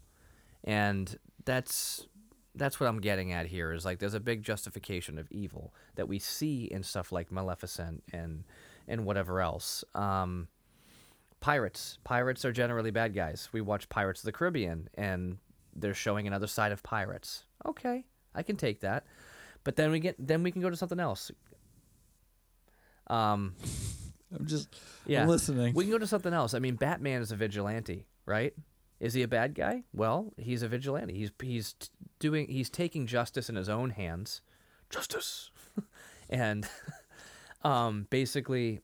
and that's that's what I'm getting at here. Is like there's a big justification of evil that we see in stuff like Maleficent and and whatever else. Um, pirates. Pirates are generally bad guys. We watch Pirates of the Caribbean, and they're showing another side of pirates. Okay, I can take that. But then we get then we can go to something else. Um, I'm just yeah. I'm listening. We can go to something else. I mean, Batman is a vigilante, right? Is he a bad guy? Well, he's a vigilante. He's he's doing he's taking justice in his own hands. Justice. [laughs] and [laughs] um basically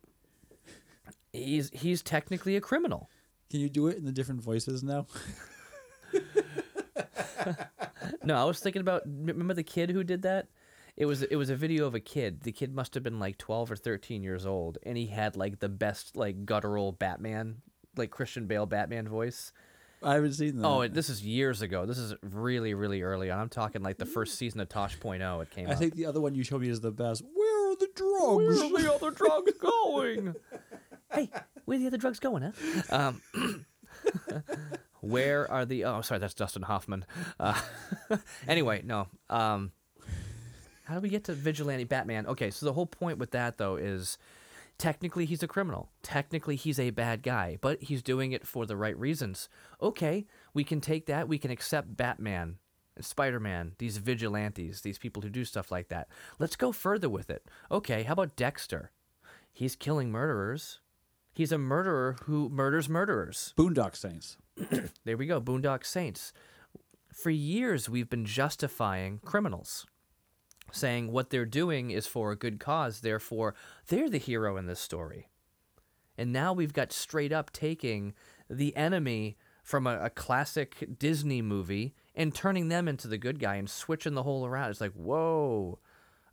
he's he's technically a criminal. Can you do it in the different voices now? [laughs] No, I was thinking about remember the kid who did that? It was it was a video of a kid. The kid must have been like 12 or 13 years old and he had like the best like guttural Batman, like Christian Bale Batman voice. I haven't seen that. Oh, it- this is years ago. This is really, really early on. I'm talking like the first season of Tosh.0. It came out. I out. think the other one you showed me is the best. Where are the drugs? Where are the other drugs [laughs] going? [laughs] hey, where are the other drugs going, huh? Um, [clears throat] [laughs] where are the? Oh, sorry, that's Dustin Hoffman. Uh, [laughs] anyway, no. Um, how do we get to vigilante Batman? Okay, so the whole point with that though is technically he's a criminal. Technically he's a bad guy, but he's doing it for the right reasons. Okay, we can take that. We can accept Batman and Spider-Man, these vigilantes, these people who do stuff like that. Let's go further with it. Okay, how about Dexter? He's killing murderers. He's a murderer who murders murderers. Boondock Saints. [clears throat] There we go, Boondock Saints. For years, we've been justifying criminals, saying what they're doing is for a good cause, therefore, they're the hero in this story. And now we've got straight up taking the enemy from a, a classic Disney movie and turning them into the good guy and switching the whole around. It's like, whoa,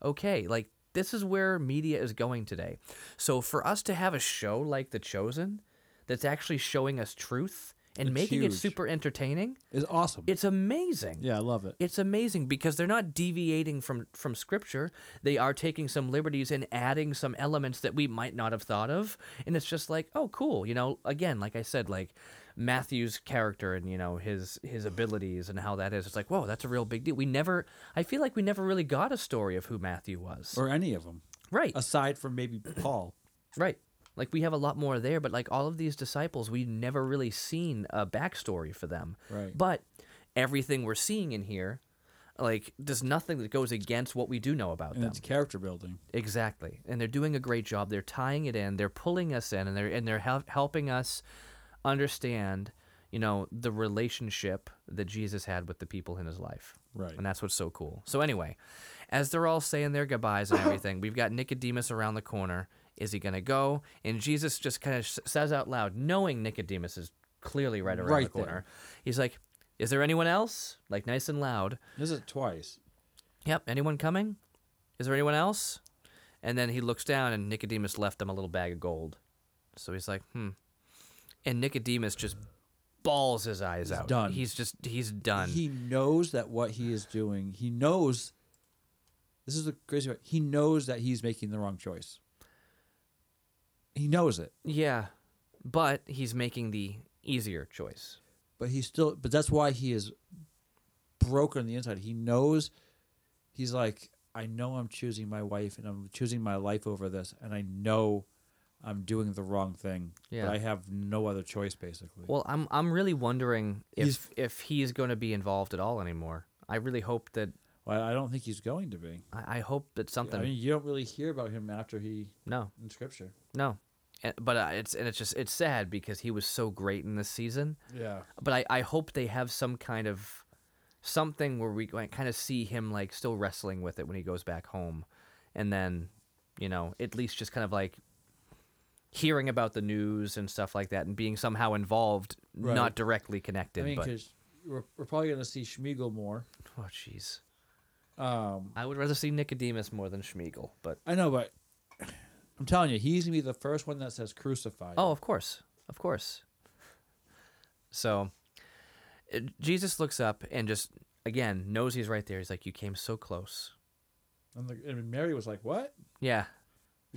okay, like this is where media is going today. So for us to have a show like The Chosen that's actually showing us truth and It's making it super entertaining, Is awesome. it's amazing. yeah, I love it. It's amazing because they're not deviating from from scripture. They are taking some liberties and adding some elements that we might not have thought of. And it's just like, oh, cool. You know, again, like I said, like Matthew's character and you know his his abilities and how that is. It's like, whoa, that's a real big deal. We never. I feel like we never really got a story of who Matthew was. Or any of them, right. aside from maybe Paul. Right. Like we have a lot more there, but like all of these disciples, we've never really seen a backstory for them. Right. But everything we're seeing in here, like, there's nothing that goes against what we do know about And them. it's character building. Exactly. And they're doing a great job. They're tying it in. They're pulling us in, and they're and they're hel- helping us understand, you know, the relationship that Jesus had with the people in his life. Right. And that's what's so cool. So anyway, as they're all saying their goodbyes and [coughs] everything, we've got Nicodemus around the corner. Is he going to go? And Jesus just kind of says out loud, knowing Nicodemus is clearly right around Right the there. corner. He's like, "Is there anyone else?" Like nice and loud. This is twice. Yep. Anyone coming? Is there anyone else? And then he looks down, and Nicodemus left him a little bag of gold. So he's like, "Hmm." And Nicodemus just bawls his eyes out. done. He's just he's done. He knows that what he is doing. He knows. This is the crazy part. He knows that he's making the wrong choice. He knows it, Yeah, but he's making the easier choice. but he's still. But that's why he is broken on the inside. He knows. He's like, I know I'm choosing my wife, and I'm choosing my life over this, and I know, I'm doing the wrong thing. Yeah. But I have no other choice, basically. Well, I'm I'm really wondering if He's- if he's going to be involved at all anymore. I really hope that Well, I don't think he's going to be. I, I hope that something. I mean, you don't really hear about him after he no, in scripture. no, And- but uh, it's and it's just it's sad because he was so great in this season. Yeah. But I I hope they have some kind of something where we kind of see him like still wrestling with it when he goes back home, and then you know at least just kind of like hearing about the news and stuff like that and being somehow involved, Right. not directly connected. I mean, because we're, we're probably going to see Schmiegel more. oh jeez. Um, I would rather see Nicodemus more than Shmuel, but I know, but I'm telling you, he's going to be the first one that says crucified. oh, of course, of course. So, it, Jesus looks up and just again knows he's right there. He's like, "You came so close." And, the, and Mary was like, what? Yeah,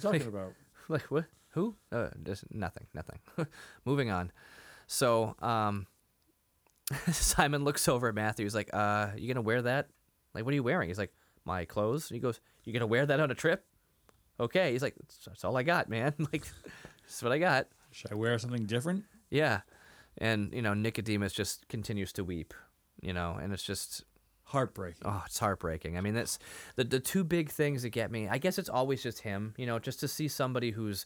What are you talking [laughs] about? like what? Who? Uh, just nothing, nothing. [laughs] Moving on. So, um, [laughs] Simon looks over at Matthew. He's like, "Uh, you gonna wear that? Like, what are you wearing?" He's like, "My clothes." He goes, "You gonna wear that on a trip?" Okay. He's like, "That's, that's all I got, man. [laughs] like, that's what I got." Should I wear something different? Yeah. And, you know, Nicodemus just continues to weep, you know, and it's just, Heartbreaking. oh, it's heartbreaking. I mean, that's the, the two big things that get me. I guess it's always just him, you know, just to see somebody who's,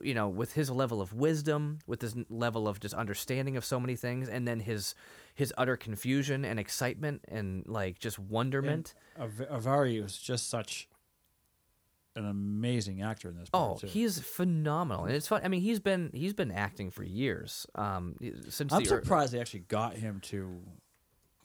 you know, with his level of wisdom, with his level of just understanding of so many things, and then his his utter confusion and excitement and like just wonderment. Av- Avari was just such an amazing actor in this. Oh, too. he's phenomenal, and it's fun. I mean, he's been he's been acting for years, um, since I'm the surprised they actually got him to,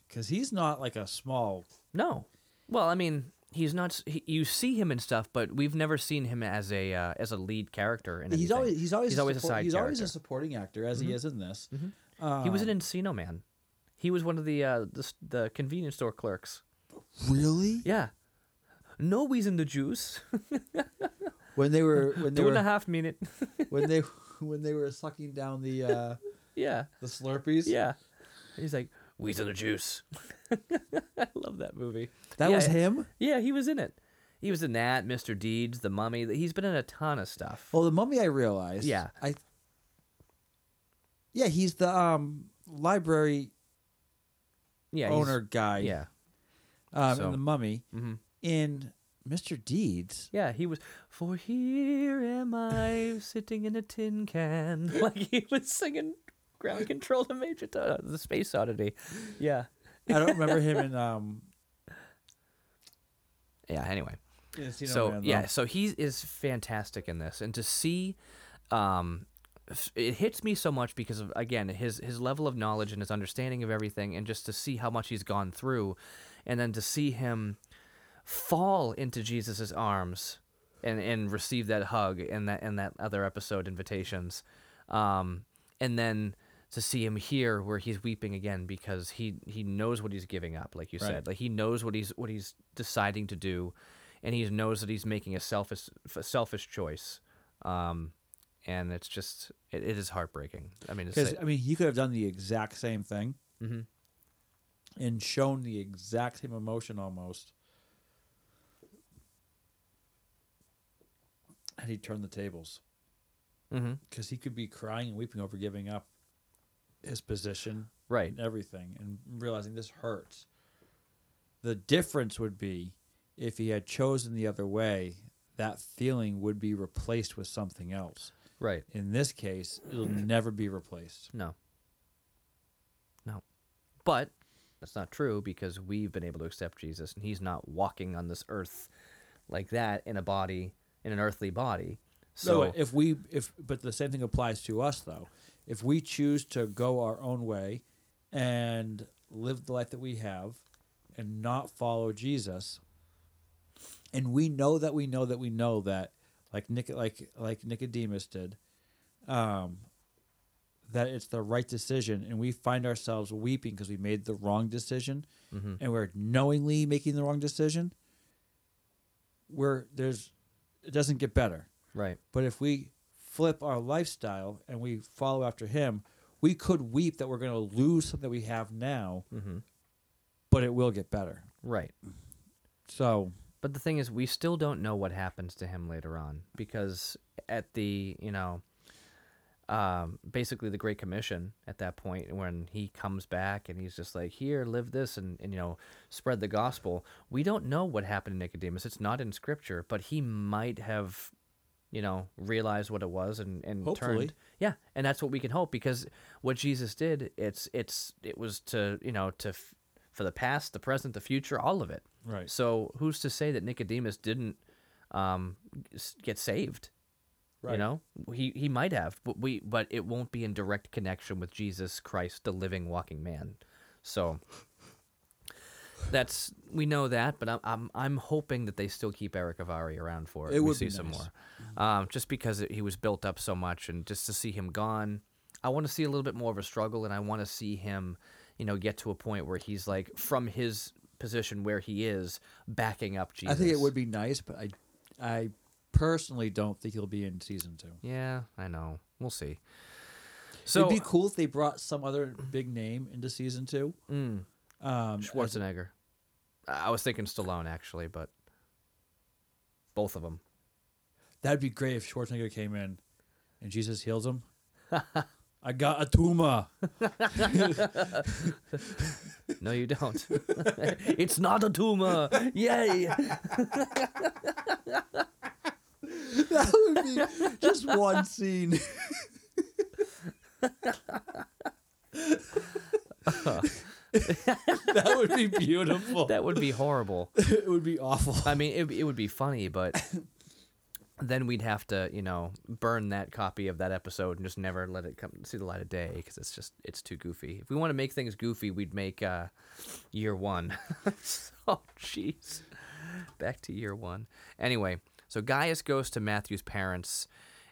because he's not like a small. No. Well, I mean, he's not. He, you see him and stuff, but we've never seen him as a uh, as a lead character. In He's always he's always He's a always a side He's always a supporting actor, as he is in this. he was an in Encino Man. He was one of the uh, the, the convenience store clerks. really Yeah. No, in the juice. [laughs] when they were when they Two and a were half minute. [laughs] when they when they were sucking down the uh, yeah. the Slurpees. Yeah. He's like, we's in the juice. [laughs] I love that movie. that Yeah, was him. Yeah, he was in it. He was in that, Mr. Deeds, The Mummy. He's been in a ton of stuff. Well, the mummy, I realized. Yeah. I. Yeah, he's the um library yeah, owner guy. Yeah. Um, So- in the mummy. hmm In Mr. Deeds. Yeah, he was. For here am I sitting in a tin can, [laughs] like he was singing "Ground Control to Major Tom," the Space Oddity. Yeah, I don't remember him in um. yeah. Anyway, so Man, yeah, so he is fantastic in this, and to see, um, it hits me so much because of again his his level of knowledge and his understanding of everything, and just to see how much he's gone through, and then to see him fall into Jesus's arms and and receive that hug in that in that other episode invitations um and then to see him here where he's weeping again because he he knows what he's giving up like you Right. said. Like he knows what he's what he's deciding to do and he knows that he's making a selfish a selfish choice. Um and it's just it, it is heartbreaking. I mean it's Because I mean, he could have done the exact same thing hmm and shown the exact same emotion almost. And he turned the tables. Hmm because he could be crying and weeping over giving up his position right and everything and realizing this hurts. The difference would be if he had chosen the other way, that feeling would be replaced with something else. right In this case, it'll [clears throat] never be replaced. No. No. But that's not true because we've been able to accept Jesus and he's not walking on this earth like that in a body, in an earthly body. So, So if we if but the same thing applies to us though. If we choose to go our own way and live the life that we have and not follow Jesus and we know that we know that we know that like Nic- like like Nicodemus did um that it's the right decision and we find ourselves weeping because we made the wrong decision Mhm. and we're knowingly making the wrong decision we're there's it doesn't get better right. but if we flip our lifestyle and we follow after him, we could weep that we're going to lose something that we have now, hmm but it will get better. Right. So But the thing is, we still don't know what happens to him later on because at the you know, um, basically the Great Commission at that point when he comes back and he's just like, here, live this and, and you know, spread the gospel. We don't know what happened to Nicodemus. It's not in Scripture, but he might have, you know, realized what it was and and Hopefully. turned. Yeah, and that's what we can hope because what Jesus did, it's it's it was to you know to f- for the past, the present, the future, all of it. Right. So who's to say that Nicodemus didn't um, get saved? Right. You know, he he might have, but we but it won't be in direct connection with Jesus Christ, the living, walking man. So that's we know that, but I'm I'm, I'm hoping that they still keep Erick Avari around for it. It we would see be some more, um, just because it, he was built up so much, and just to see him gone, I want to see a little bit more of a struggle, and I want to see him, you know, get to a point where he's like from his position where he is backing up Jesus. I think it would be nice, but I, I personally don't think he'll be in season two. Yeah, I know. We'll see. So It'd be cool if they brought some other big name into season two. mm, Um, Schwarzenegger. I I was thinking Stallone actually, but both of them. that'd be great if Schwarzenegger came in, and Jesus heals him. [laughs] I got a tumor. [laughs] No, you don't. [laughs] it's not a tumor. Yay! that would be just one scene. [laughs] that would be beautiful. That would be horrible. [laughs] it would be awful. I mean, it, it would be funny, but [coughs] then we'd have to, you know, burn that copy of that episode and just never let it come see the light of day because it's just it's too goofy. If we want to make things goofy, we'd make uh, year one. [laughs] oh, jeez. Back to year one. Anyway, so Gaius goes to Matthew's parents,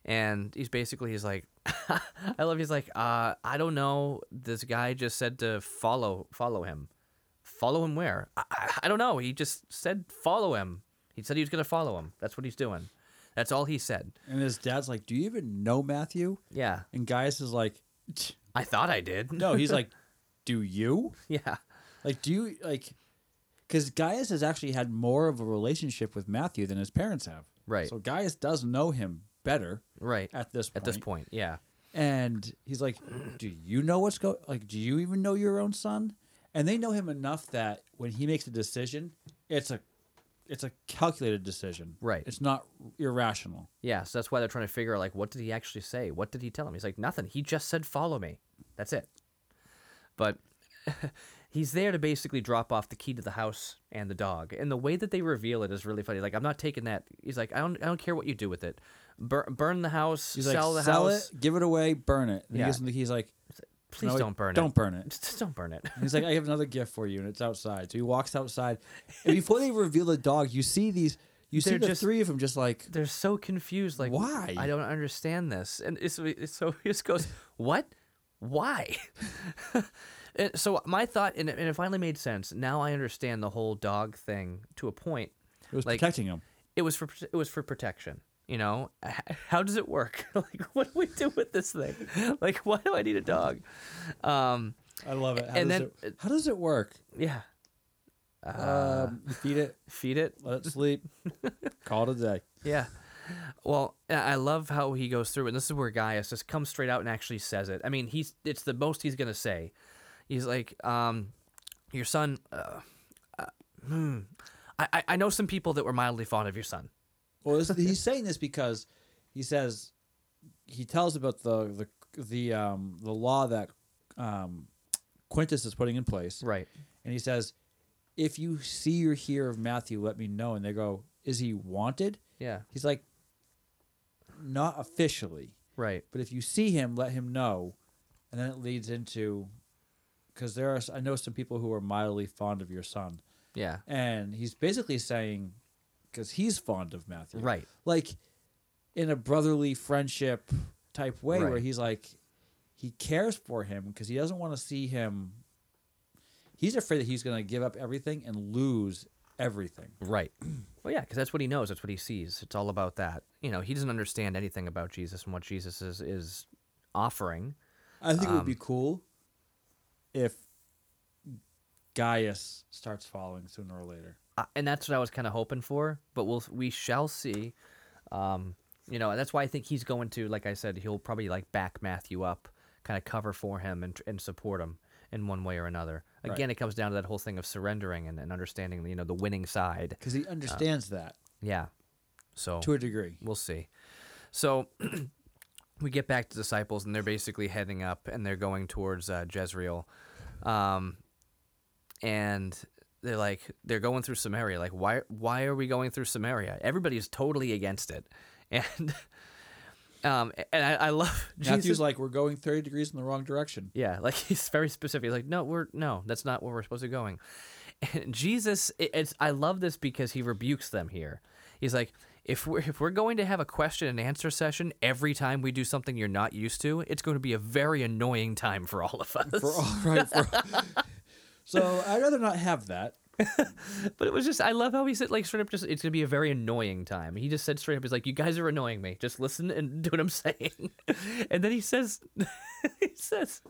and he's basically he's like, [laughs] I love. He's like, uh, I don't know. This guy just said to follow follow him. Follow him where? I, I, I don't know. He just said follow him. He said he was gonna follow him. That's what he's doing. That's all he said. And his dad's like, "Do you even know Matthew?" Yeah, And Gaius is like. I thought I did. "No." He's like, [laughs] "Do you? yeah, Like, do you like?" Because Gaius has actually had more of a relationship with Matthew than his parents have. Right. So Gaius does know him better right. at this point. At this point, yeah, And he's like, "Do you know what's going? Like, do you even know your own son?" And they know him enough that when he makes a decision, it's a, it's a calculated decision. Right. It's not irrational. yeah. So that's why they're trying to figure out like what did he actually say? What did he tell him? He's like nothing. He just said follow me. That's it. But [laughs] he's there to basically drop off the key to the house and the dog. And the way that they reveal it is really funny. Like I'm not taking that. He's like I don't I don't care what you do with it. Bur- burn the house. He's sell like, the sell house. it, give it away, burn it. And Yeah. he gives him the keys. Like, Please "No, don't burn it. Don't burn it. [laughs] Just don't burn it. And he's like, I have another gift for you, and it's outside. So he walks outside, and before they reveal the dog, you see these. You see They're the just- three of them just like they're so confused. Like, Why? I don't understand this. And it's, it's so he just goes, "What? Why?" [laughs] And so my thought, and it, and it finally made sense. Now I understand the whole dog thing to a point. it was Like- protecting him. It was for it was for protection. You know, how does it work? [laughs] like, what do we do with this thing? [laughs] Like, why do I need a dog? Um, I love it. How and then- it, how does it work? yeah. Uh, um, you feed it, [laughs] feed it. let it sleep, call it a day. Yeah. Well, I love how he goes through it. And this is where Gaius just comes straight out and actually says it. I mean, he's it's the most he's gonna say. He's like, um, your son. Uh, uh, hmm. I I- I know some people that were mildly fond of your son. Well, this, [laughs] he's saying this because he says he tells about the the the um the law that um Quintus is putting in place, Right. and he says, if you see or hear of Matthew, let me know. And they go, is he wanted? Yeah. He's like, not officially, Right. but if you see him, let him know. And then it leads into because there are I know some people who are mildly fond of your son, Yeah. and he's basically saying because he's fond of Matthew, Right. like in a brotherly friendship type way where he's like he cares for him because he doesn't want to see him he's afraid that he's going to give up everything and lose everything Right. [clears throat] Well, yeah, because that's what he knows. That's what he sees. It's all about that. You know, he doesn't understand anything about Jesus and what Jesus is is offering. i think it would be Um, cool if gaius starts following sooner or later and that's what I was kind of hoping for. But we'll we shall see. Um, you know, that's why I think he's going to, like I said, he'll probably like back Matthew up, kind of cover for him and and support him in one way or another. Right. Again, it comes down to that whole thing of surrendering and, and understanding, you know, the winning side. because he understands that Yeah. So to a degree. we'll see. So [clears throat] we get back to disciples, and they're basically heading up, and they're going towards uh, Jezreel, um, and they're like they're going through Samaria. Like, why why are we going through Samaria? Everybody's totally against it, [laughs] and um, and I, I love [laughs] Matthew's Jesus. like, we're going 30 degrees in the wrong direction. Yeah, like [laughs] he's very specific. He's like, no, we're no, that's not where we're supposed to be going. And Jesus, it, it's I love this because he rebukes them here. He's like, if we're if we're going to have a question and answer session every time we do something you're not used to, it's going to be a very annoying time for all of us. For all right. For, so I'd rather not have that. [laughs] but it was just I love how he said like straight up just it's gonna be a very annoying time. He just said straight up, he's like, You guys are annoying me. Just listen and [laughs] do what I'm saying. [laughs] and then he says he says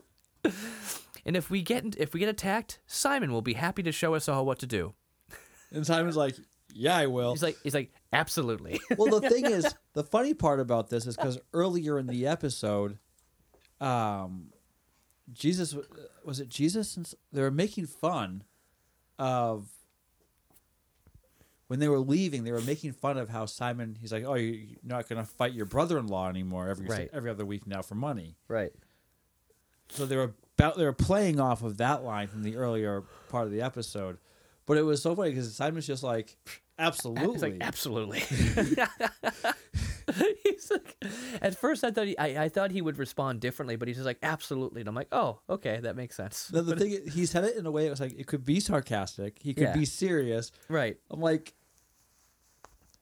and if we get if we get attacked, Simon will be happy to show us all what to do. And Simon's like, yeah, I will. He's like he's like, Absolutely. well, the thing is, the funny part about this is because earlier in the episode, um, Jesus was it Jesus? They were making fun of when they were leaving. They were making fun of how Simon. He's like, "Oh, you- you're not going to fight your brother-in-law anymore every Right. every other week now for money." right. So they were about they were playing off of that line from the earlier part of the episode, but it was so funny because Simon's just like, "Absolutely." Like, Absolutely. [laughs] [laughs] [laughs] he's like at first I thought he I, I thought he would respond differently, but he's just like, Absolutely. And I'm like, Oh, okay, that makes sense. The, the thing is, he said it in a way it was like it could be sarcastic, he could Yeah. be serious. Right. I'm like,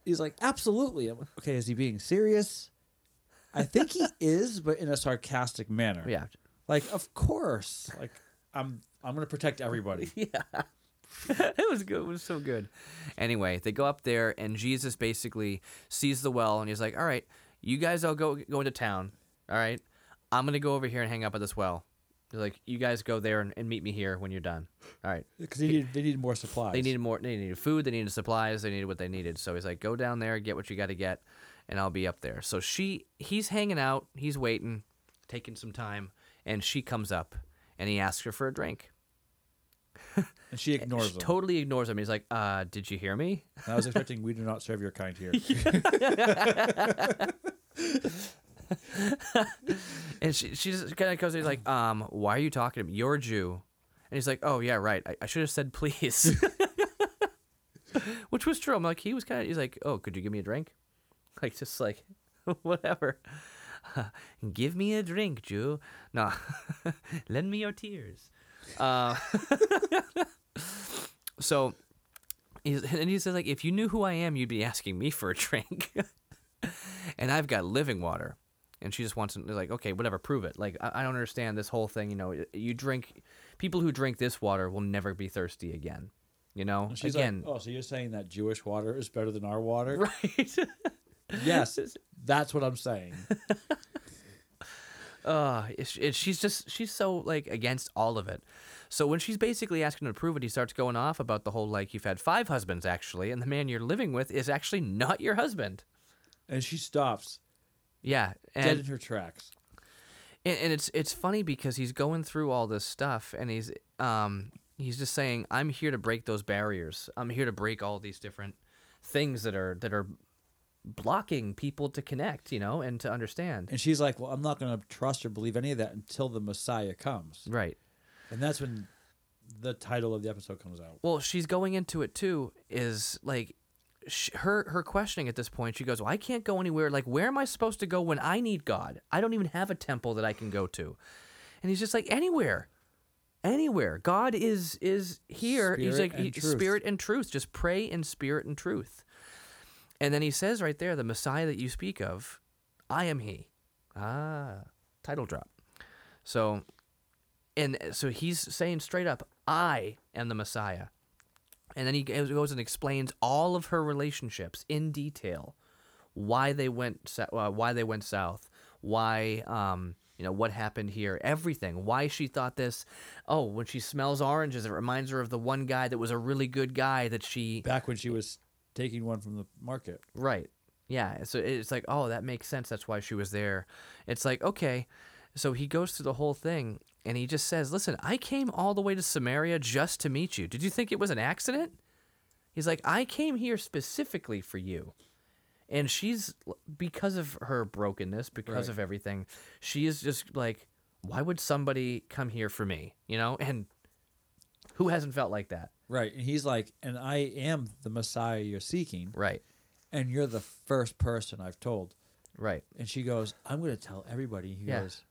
he's like, absolutely. I'm like, okay, is he being serious? I think he [laughs] is, but in a sarcastic manner. Yeah. Like, of course. Like, I'm I'm gonna protect everybody. [laughs] Yeah. [laughs] it was good. It was so good. Anyway, they go up there, and Jesus basically sees the well, and he's like, "All right, you guys all go go into town. All right, I'm gonna go over here and hang up at this well. He's like, you guys go there and, and meet me here when you're done. All right. Because they needed they needed more supplies. They needed more. They needed food. They needed supplies. They needed what they needed. So he's like, go down there, get what you got to get, and I'll be up there. So she, he's hanging out. He's waiting, taking some time, and she comes up, and he asks her for a drink. [laughs] and she ignores she them. totally ignores him. He's like, uh, did you hear me? And I was expecting we do not serve your kind here. [laughs] And she, she just kind of goes, he's like, um, why are you talking to me? You're a Jew. And he's like, oh, yeah, right. I, I should have said please. [laughs] Which was true. I'm like, he was kind of, he's like, oh, could you give me a drink? Like, just like, whatever. give me a drink, Jew. No, lend me your tears. Uh, [laughs] so, he's, and he says, like, if you knew who I am, you'd be asking me for a drink. [laughs] and I've got living water. And she just wants to, like, okay, whatever, prove it. Like, I, I don't understand this whole thing. You know, you drink, people who drink this water will never be thirsty again. You know, And she's again, like, "Oh, so you're saying that Jewish water is better than our water?" [laughs] right? Yes, that's what I'm saying. Uh, she's just she's so like against all of it. So when she's basically asking him to prove it, he starts going off about the whole like you've had five husbands actually, and the man you're living with is actually not your husband. And she stops Yeah, dead and in her tracks. and, and it's it's funny because he's going through all this stuff and he's um he's just saying I'm here to break those barriers. I'm here to break all these different things that are that are blocking people to connect, you know, and to understand. And she's like, "Well, I'm not going to trust or believe any of that until the Messiah comes." Right. And that's when the title of the episode comes out. Well, she's going into it too. Is like sh- her her questioning at this point. She goes, "Well, I can't go anywhere. Like, where am I supposed to go when I need God? I don't even have a temple that I can go to." And he's just like, "Anywhere, anywhere. God is is here. he's like and he- spirit and truth. Just pray in spirit and truth." And then he says right there, "The Messiah that you speak of, I am He." Ah, title drop. So, and so he's saying straight up, "I am the Messiah." And then he goes and explains all of her relationships in detail, why they went, uh, why they went south, why um you know what happened here everything why she thought this oh when she smells oranges it reminds her of the one guy that was a really good guy that she Back when she was taking one from the market. Right. Yeah. So it's like, oh, that makes sense. That's why she was there. It's like, okay. So he goes through the whole thing and he just says, listen, I came all the way to Samaria just to meet you. Did you think it was an accident? He's like, I came here specifically for you. And she's, because of her brokenness, because Right. of everything, she is just like, why would somebody come here for me? You know? And who hasn't felt like that? Right. And he's like, and I am the Messiah you're seeking, Right. and you're the first person I've told. Right. And she goes, I'm going to tell everybody. He Yeah. goes,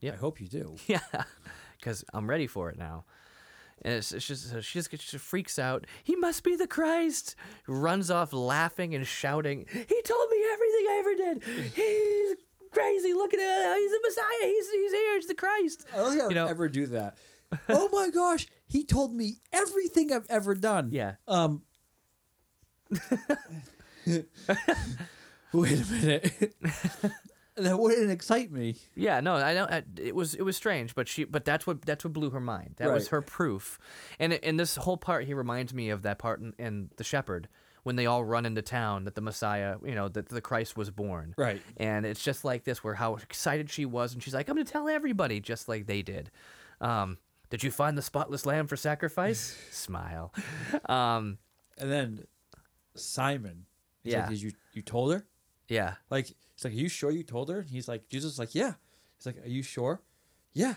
Yep. I hope you do. [laughs] Yeah, because I'm ready for it now. And it's, it's just so she just gets she freaks out. He must be the Christ. Runs off laughing and shouting. He told me everything I ever did. He's crazy. Look at him. He's the Messiah. He's he's here. He's the Christ. I don't think I You would know- ever do that. [laughs] oh my gosh, he told me everything I've ever done. Yeah. Um. [laughs] Wait a minute. [laughs] that wouldn't excite me. Yeah, no, I don't. I, it was it was strange, but she, but that's what that's what blew her mind. That was Right. her proof, and and this whole part he reminds me of that part in, in the Shepherd when they all run into town that the Messiah, you know, that the Christ was born. Right. And it's just like this, where how excited she was, and she's like, "I'm gonna tell everybody," just like they did. Um, did you find the spotless lamb for sacrifice? [laughs] Smile. Um, And then Simon. He's Yeah. Like, Did you you told her? yeah. Like he's like, Are you sure you told her? He's like, Jesus is like, Yeah. He's like, Are you sure? Yeah.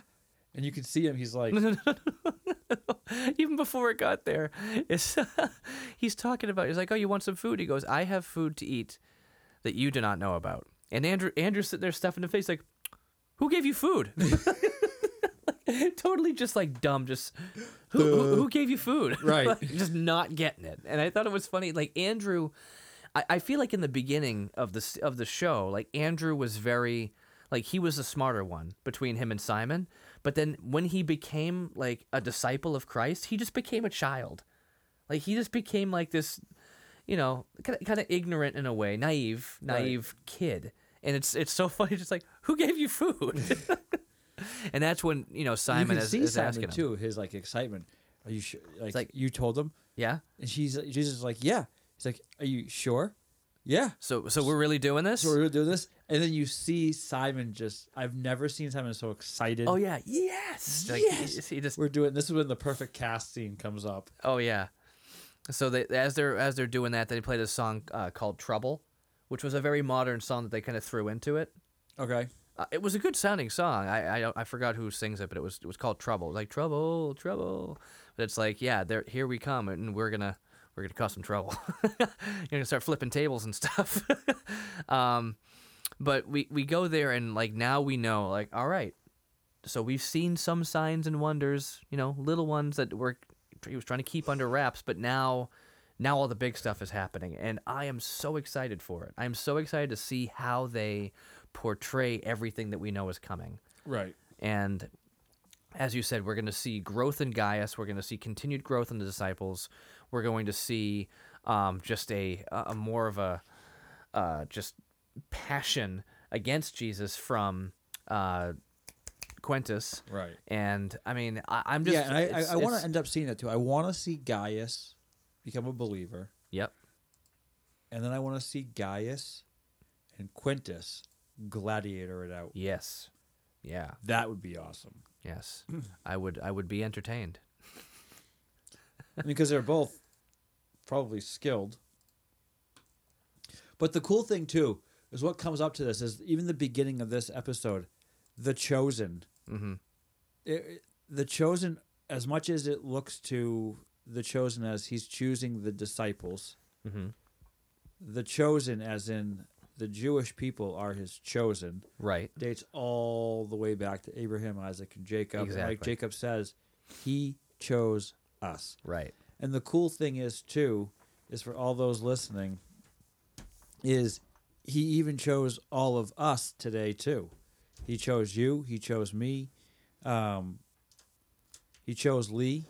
And you can see him. He's like, [laughs] Even before it got there, it's, [laughs] he's talking about. He's like, "Oh, you want some food?" He goes, "I have food to eat that you do not know about." And Andrew, Andrew's sitting there stuffing his face, like, "Who gave you food?" [laughs] totally just like dumb. Just who, who, who gave you food? [laughs] Right. Like, just not getting it. And I thought it was funny. Like Andrew, I, I feel like in the beginning of the of the show, like Andrew was very like he was the smarter one between him and Simon. But then when he became like a disciple of Christ, he just became a child. Like he just became like this, you know, kind of kind of ignorant in a way, naive, Right. naive kid. And it's it's so [laughs] funny, just like who gave you food? [laughs] and that's when you know you Simon can is, see is Simon asking him. too. His like excitement. Are you sure? Like, like- you told him? Yeah. And she's Jesus is like, Yeah. He's like, Are you sure? Yeah. So so we're really doing this? So we're gonna do this, and then you see Simon just. I've never seen Simon so excited. Oh yeah, yes. Like, Yes! He, he just. We're doing. This is when the perfect cast scene comes up. Oh yeah. So they as they're as they're doing that, they played a song uh, called "Trouble," which was a very modern song that they kind of threw into it. Okay. Uh, it was a good sounding song. I, I I forgot who sings it, but it was it was called "Trouble." Like trouble, trouble. But it's like yeah, there here we come, and we're gonna we're gonna cause some trouble. [laughs] You're gonna start flipping tables and stuff. [laughs] um, but we we go there, and like now we know, like all right. So we've seen some signs and wonders, you know, little ones that were he was trying to keep under wraps, but now now all the big stuff is happening and I am so excited for it. I am so excited to see how they portray everything that we know is coming. Right. And as you said, we're going to see growth in Gaius. We're going to see continued growth in the disciples. We're going to see um, just a, a more of a uh, just passion against Jesus from uh, Quintus. Right. And I mean, I, I'm just yeah, and I, I, I want to end up seeing that too. I want to see Gaius become a believer, Yep. and then I want to see Gaius and Quintus gladiator it out. Yes. Yeah. That would be awesome. Yes. I would. I would be entertained. because they're both probably skilled. But the cool thing too is what comes up to this is even the beginning of this episode, the chosen. Mm-hmm. It, it- the chosen, as much as it looks to the chosen as he's choosing the disciples, Mm-hmm. the chosen as in the Jewish people are his chosen Right. dates all the way back to Abraham, Isaac, and Jacob. And like Jacob says, he chose us. Right. And the cool thing is too, is for all those listening, is he even chose all of us today too. He chose you. He chose me. Um, he chose Lee.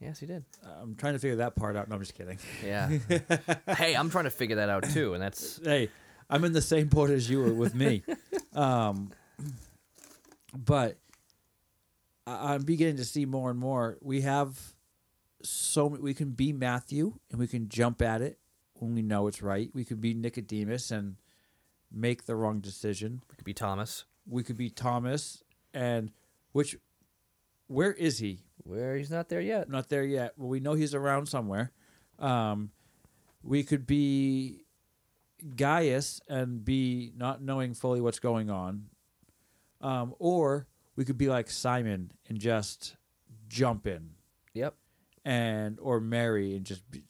Yes, he did. I'm trying to figure that part out. No, I'm just kidding. Yeah. [laughs] hey, I'm trying to figure that out too, and that's Hey, I'm in the same boat as you were with me. [laughs] Um, but I- I'm beginning to see more and more. We have so m- we can be Matthew and we can jump at it when we know it's right. We could be Nicodemus and make the wrong decision. It could be Thomas. We could be Thomas and which where is he? Where he's not there yet. Not there yet. Well, we know he's around somewhere. Um, we could be Gaius and be not knowing fully what's going on. Um, or we could be like Simon and just jump in Yep. and or Mary and just be,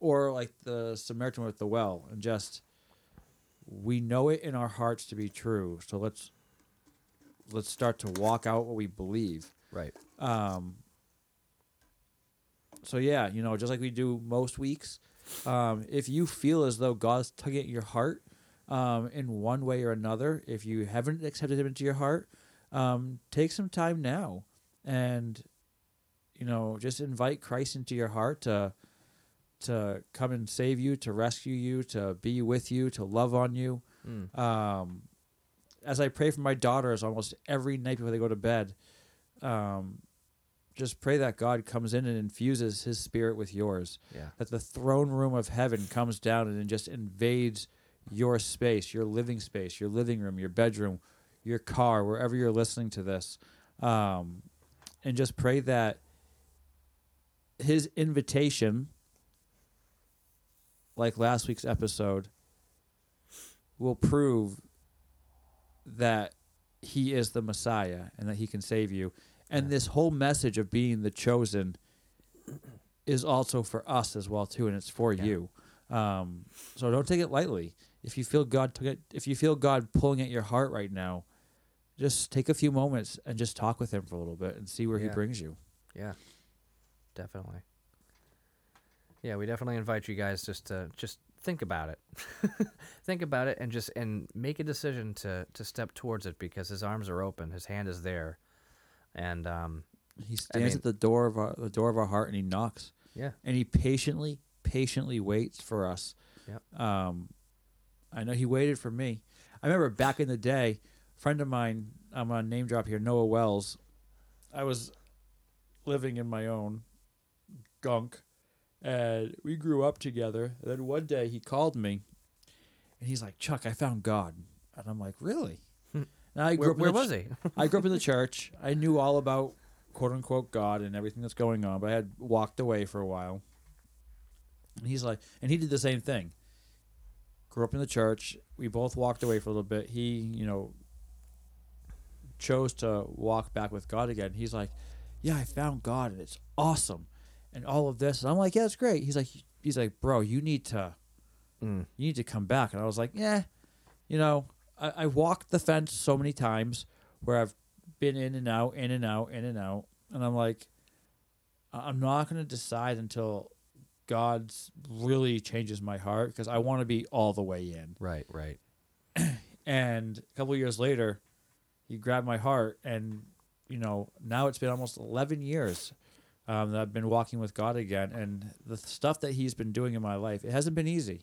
or like the Samaritan with the well and just we know it in our hearts to be true. So let's let's start to walk out what we believe. Right. Um, so yeah, you know, just like we do most weeks, um, if you feel as though God's tugging at your heart um, in one way or another, if you haven't accepted Him into your heart, um, take some time now and you know just invite Christ into your heart to to come and save you, to rescue you, to be with you, to love on you. Mm. Um, as I pray for my daughters almost every night before they go to bed, um, just pray that God comes in and infuses His Spirit with yours. Yeah. That the throne room of heaven comes down and just invades your space, your living space, your living room, your bedroom, your car, wherever you're listening to this, um, and just pray that His invitation, like last week's episode, will prove that he is the Messiah and that he can save you. And Yeah. this whole message of being the chosen is also for us as well too, and it's for Yeah. you. Um, so don't take it lightly. If you feel God, to get, if you feel God pulling at your heart right now, just take a few moments and just talk with Him for a little bit and see where He brings you. Yeah. Definitely. Yeah, we definitely invite you guys just to just think about it. [laughs] think about it and just and make a decision to to step towards it because his arms are open, his hand is there. And um He stands mean- at the door of our, the door of our heart and He knocks. yeah. and he patiently, patiently waits for us. Yep. Um, I know he waited for me. I remember back in the day, a friend of mine, I'm gonna name drop here, Noah Wells. I was living in my own gunk, and we grew up together. And then one day he called me, and he's like, "Chuck, I found God," and I'm like, "Really?" I grew Where, up where was ch- he? [laughs] I grew up in the church. I knew all about quote unquote God and everything that's going on, but I had walked away for a while. And he's like, and he did the same thing. Grew up in the church. We both walked away for a little bit. He, you know, chose to walk back with God again. He's like, yeah, I found God and it's awesome, and all of this. And I'm like, yeah, it's great. He's like, he's like, bro, you need to Mm. you need to come back. And I was like, yeah, you know, I, I walked the fence so many times where I've been in and out, in and out, in and out. And I'm like, I'm not going to decide until God really changes my heart because I want to be all the way in. Right, right. [clears throat] And a couple years later, he grabbed my heart. And, you know, now it's been almost 11 years um, that I've been walking with God again. And the stuff that he's been doing in my life, it hasn't been easy.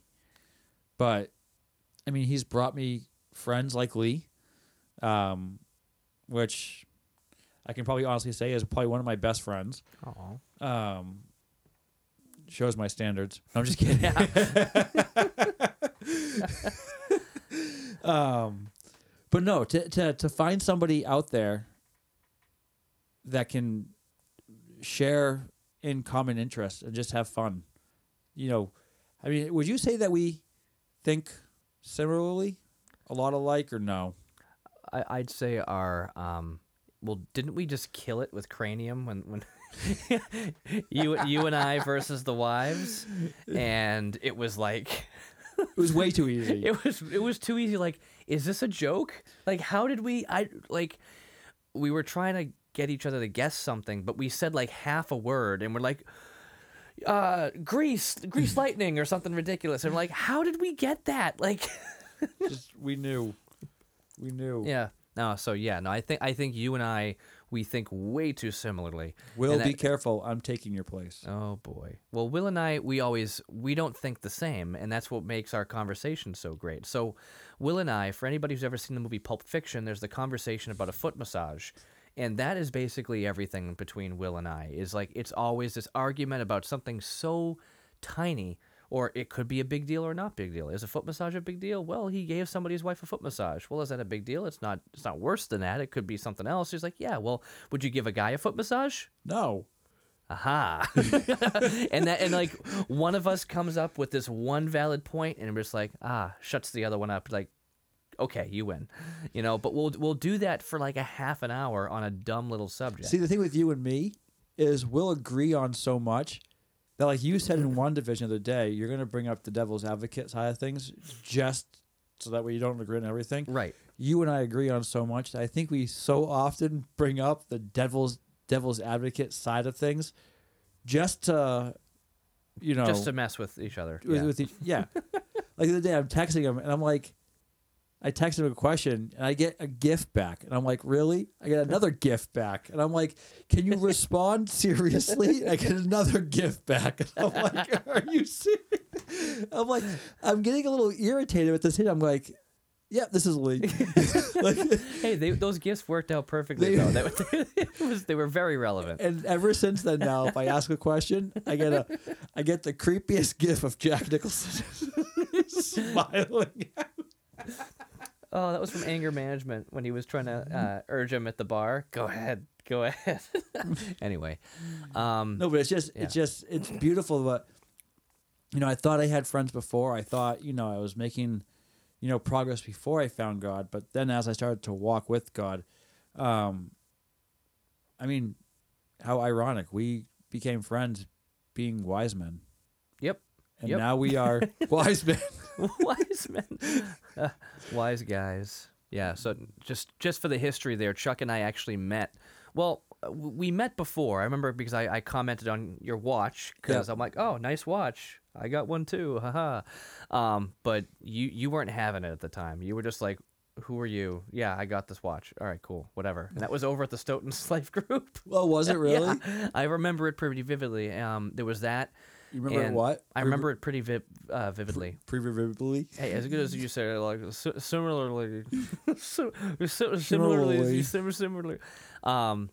But, I mean, he's brought me friends like Lee, um, which I can probably honestly say is probably one of my best friends. Oh. Um, shows my standards. No, I'm just kidding. [laughs] [laughs] um, but no, to, to to find somebody out there that can share in common interests and just have fun. You know, I mean, would you say that we think similarly, a lot alike, or no? I, I'd say our um well didn't we just kill it with cranium when when [laughs] you you and I versus the wives? And it was like It was way too easy. [laughs] it was it was too easy. Like is this a joke? Like how did we I like we were trying to get each other to guess something but we said like half a word and we're like uh grease grease lightning or something ridiculous. And we're like how did we get that? Like [laughs] [laughs] just we knew, we knew. yeah No, so yeah, no, I think I think you and I we think way too similarly. Will And be careful. I'm taking your place. Oh boy. Well, Will and I, we always we don't think the same, and that's what makes our conversation so great. So, Will and I, for anybody who's ever seen the movie Pulp Fiction, there's the conversation about a foot massage, and that is basically everything between Will and I. Is like it's always this argument about something so tiny. Or it could be a big deal or not big deal. Is a foot massage a big deal? Well, he gave somebody's wife a foot massage. Well, is that a big deal? It's not. It's not worse than that. It could be something else. He's like, yeah. Well, would you give a guy a foot massage? No. aha [laughs] and that and like one of us comes up with this one valid point and we're just like ah shuts the other one up like okay you win you know but we'll we'll do that for like a half an hour on a dumb little subject See, the thing with you and me is we'll agree on so much that, like you said in one division the other day, you're going to bring up the devil's advocate side of things just so that way you don't agree on everything. right You and I agree on so much that I think we so often bring up the devil's devil's advocate side of things just to, you know, just to mess with each other with, yeah. with each, yeah. [laughs] like the other day, I'm texting him and I'm like, I text him a question and I get a gift back, and I'm like, really? I get another [laughs] gift back, and I'm like, can you respond [laughs] seriously? I get another gift back, and I'm [laughs] like, are you serious? I'm like, I'm getting a little irritated with this hit. I'm like, yep, this is Lee. like, hey they, those gifts worked out perfectly They- though was, they were very relevant and ever since then, now if I ask a question, I get a, I get the creepiest gif of Jack Nicholson smiling. Oh that was from anger management when he was trying to uh, urge him at the bar go ahead go ahead [laughs] anyway um No, but it's just it's just it's beautiful. But you know, I thought I had friends before. I thought you know I was making you know progress before I found God. But then as I started to walk with God, um, I mean, how ironic we became friends being wise men, and Yep. now we are [laughs] wise men. [laughs] wise men. Uh, [laughs] wise guys. Yeah so just just for the history there chuck and i actually met. Well uh, we met before. I remember because i, I commented on your watch because Yeah. i'm like oh nice watch. I got one too. Haha um, but you you weren't having it at the time. You were just like who are you? Yeah i got this watch. All right cool. Whatever. And that was over at the stoughton life group. Well, was it really? Yeah, i remember it pretty vividly. Um, there was that You remember and what? i remember it pretty vi- uh, vividly Pre-vividly. Hey, as good as you said, like si- similarly, [laughs] si- si- similarly, as similarly. Um,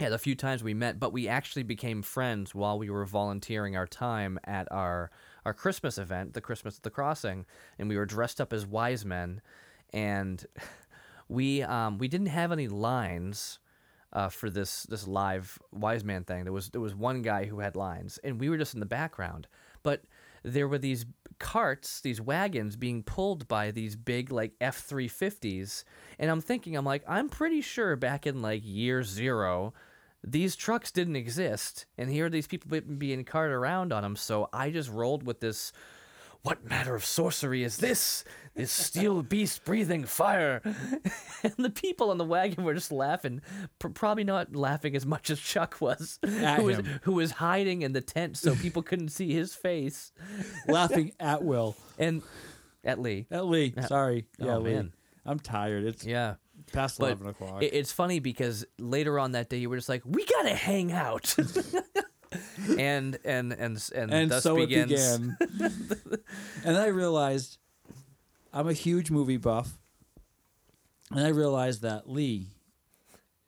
yeah, the few times we met, but we actually became friends while we were volunteering our time at our our Christmas event, the Christmas at the Crossing, and we were dressed up as wise men, and [laughs] we um, we didn't have any lines. Uh, for this this live wise man thing, there was there was one guy who had lines, and we were just in the background. But there were these carts, these wagons being pulled by these big like F three fifties, and I'm thinking, I'm like, I'm pretty sure back in like year zero, these trucks didn't exist, and here are these people being carted around on them. So I just rolled with this. What matter of sorcery is this? This steel beast breathing fire. and [laughs] the people on the wagon were just laughing, pr- probably not laughing as much as Chuck was, At who was who was hiding in the tent so people couldn't see his face. [laughs] Laughing at will. And at Lee, At Lee. Sorry. Yeah, Oh, Lee. man. I'm tired. It's yeah. past But eleven o'clock. it's funny because later on that day you were just like, "We gotta hang out," [laughs] and and and and, and thus so begins. it began. [laughs] and then I realized I'm a huge movie buff, and I realized that Lee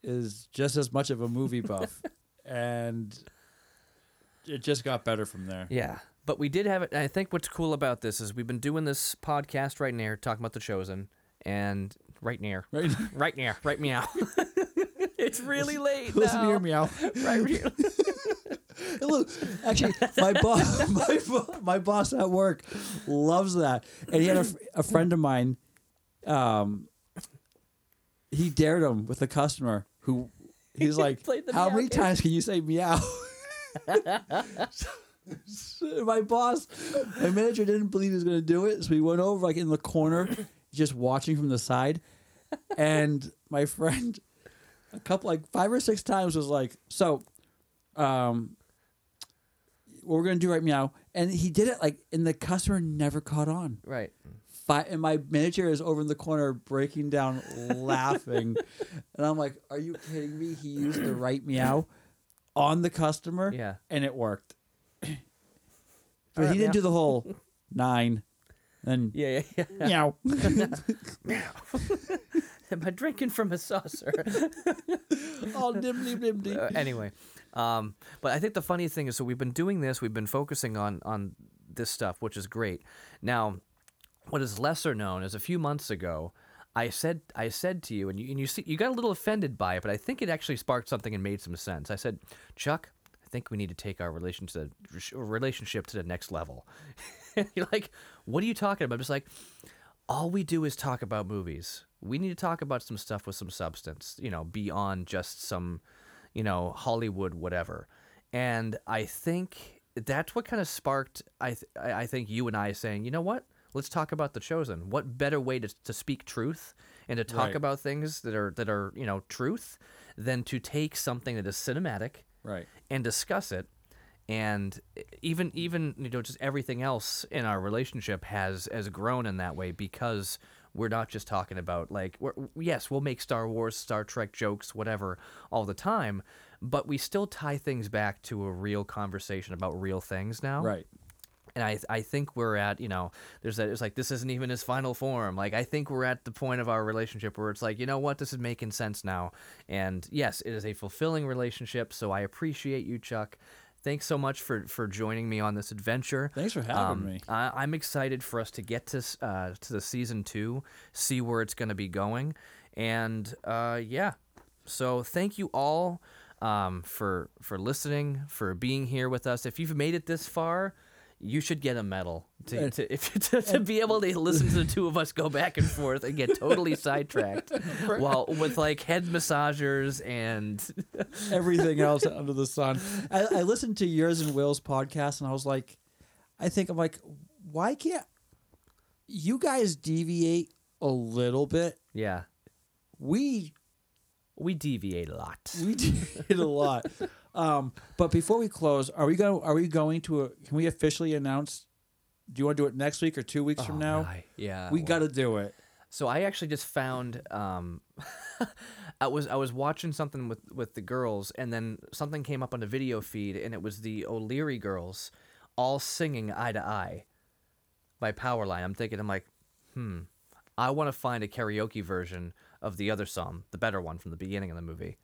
is just as much of a movie [laughs] buff, and it just got better from there. Yeah, but we did have it. I think what's cool about this is we've been doing this podcast right near talking about the chosen, and right near, Right? [laughs] right near, right meow. it's really late Listen now. here, meow. Right [laughs] Look, actually, my boss, [laughs] my, my boss at work loves that, and he had a, a friend of mine. Um, he dared him with a customer who he's [laughs] like, "How many game." times can you say meow?" So my boss, my manager didn't believe he was going to do it, so he went over like in the corner, just watching from the side, and my friend, a couple like five or six times was like, "So, um, what we're gonna do right now, and he did it like, and the customer never caught on. Right. fi- and my manager is over in the corner breaking down, laughing, [laughs] and I'm like, "Are you kidding me?" He used the right meow on the customer, Yeah. and it worked. [clears throat] but Alright, he didn't meow. do the whole [laughs] nine, and Yeah, yeah, yeah. meow. [laughs] Am I drinking from a saucer? All dimly dimly. Uh, anyway, um, but I think the funny thing is, so we've been doing this. We've been focusing on on this stuff, which is great. Now, what is lesser known is a few months ago, I said I said to you, and you and you see you got a little offended by it, but I think it actually sparked something and made some sense. I said, Chuck. I think we need to take our relation to the, relationship to the next level. [laughs] You're like, what are you talking about? I'm just like, all we do is talk about movies. We need to talk about some stuff with some substance, you know, beyond just some, you know, Hollywood whatever. And I think that's what kind of sparked I th- I think you and I saying, you know what? Let's talk about the chosen. What better way to, to speak truth and to talk Right. about things that are that are, you know, truth than to take something that is cinematic Right. and discuss it and even even you know just everything else in our relationship has has grown in that way because we're not just talking about like we're, yes we'll make star wars star trek jokes whatever all the time but we still tie things back to a real conversation about real things now. Right. and I I think we're at you know there's that it's like this isn't even his final form. Like I think we're at the point of our relationship where it's like you know what? This is making sense now. And yes it is a fulfilling relationship so I appreciate you Chuck thanks so much for for joining me on this adventure Thanks for having me. I, I'm excited for us to get to uh, to the season two see where it's going to be going and uh, yeah so thank you all um, for for listening, for being here with us. If you've made it this far, you should get a medal to, uh, to, if, [laughs] to, to be able to listen to the two of us go back and forth and get totally [laughs] sidetracked while with like head massagers and [laughs] everything else under the sun. I, I listened to yours and Will's podcast, and I was like, I think I'm like, why can't you guys deviate a little bit? yeah, We we deviate a lot. we deviate a lot. Um, but before we close, are we going? Are we going to? A, can we officially announce? Do you want to do it next week or two weeks from now? Right, yeah, we well- got to do it. So I actually just found um, [laughs] I was I was watching something with with the girls, and then something came up on the video feed, and it was the O'Leary girls all singing "Eye to Eye" by Powerline. I'm thinking, I'm like, hmm, I want to find a karaoke version of the other song, the better one from the beginning of the movie,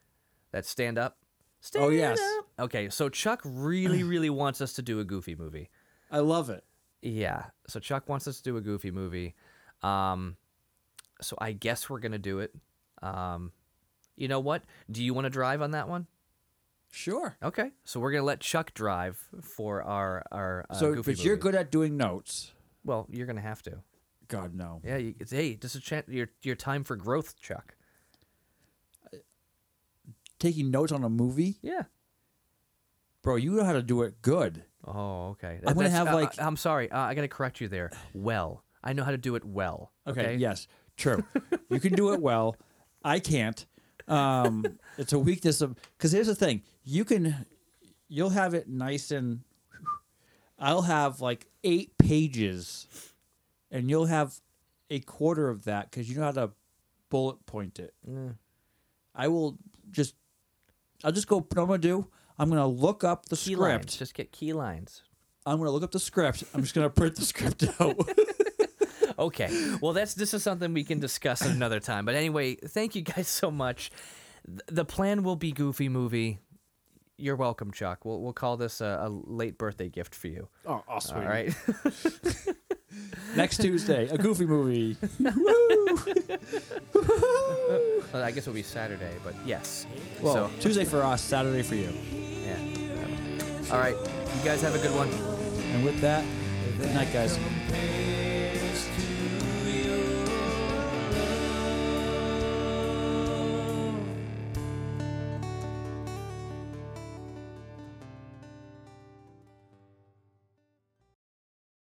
that "Stand Up." Stand Oh, yes. Up. Okay, so Chuck really, [clears throat] really wants us to do a Goofy movie. I love it. Yeah. So Chuck wants us to do a goofy movie. Um, so I guess we're gonna do it. Um, you know what? Do you want to drive on that one? Sure. Okay. So we're gonna let Chuck drive for our our uh, so, goofy but you're movie. good at doing notes. Well, you're gonna have to. God no. Yeah. You, it's hey, this is chan your your time for growth, Chuck. Taking notes on a movie, Yeah. bro. You know how to do it good. Oh, okay. I'm gonna That's- have, uh, like- I, am sorry. Uh, I gotta correct you there. Well, I know how to do it well. Okay, yes, true. you can do it well. I can't. Um, [laughs] it's a weakness of because here's the thing: you can, you'll have it nice and. I'll have like eight pages, and you'll have a quarter of that because you know how to bullet point it. I will just, I'll just go. What I'm gonna do? I'm gonna look up the Key script. lines. Just get key lines. I'm gonna look up the script. I'm just gonna print the script [laughs] out. [laughs] Okay. Well, that's this is something we can discuss at [laughs] another time. But anyway, thank you guys so much. Th- The plan will be Goofy movie. You're welcome, Chuck. We'll we'll call this a, a late birthday gift for you. oh, oh, sweet. All right. Next Tuesday, a goofy movie. well, I guess it'll be Saturday, but yes. Well, so Tuesday for us, Saturday for you. yeah. All right. You guys have a good one. And with that, good night, guys.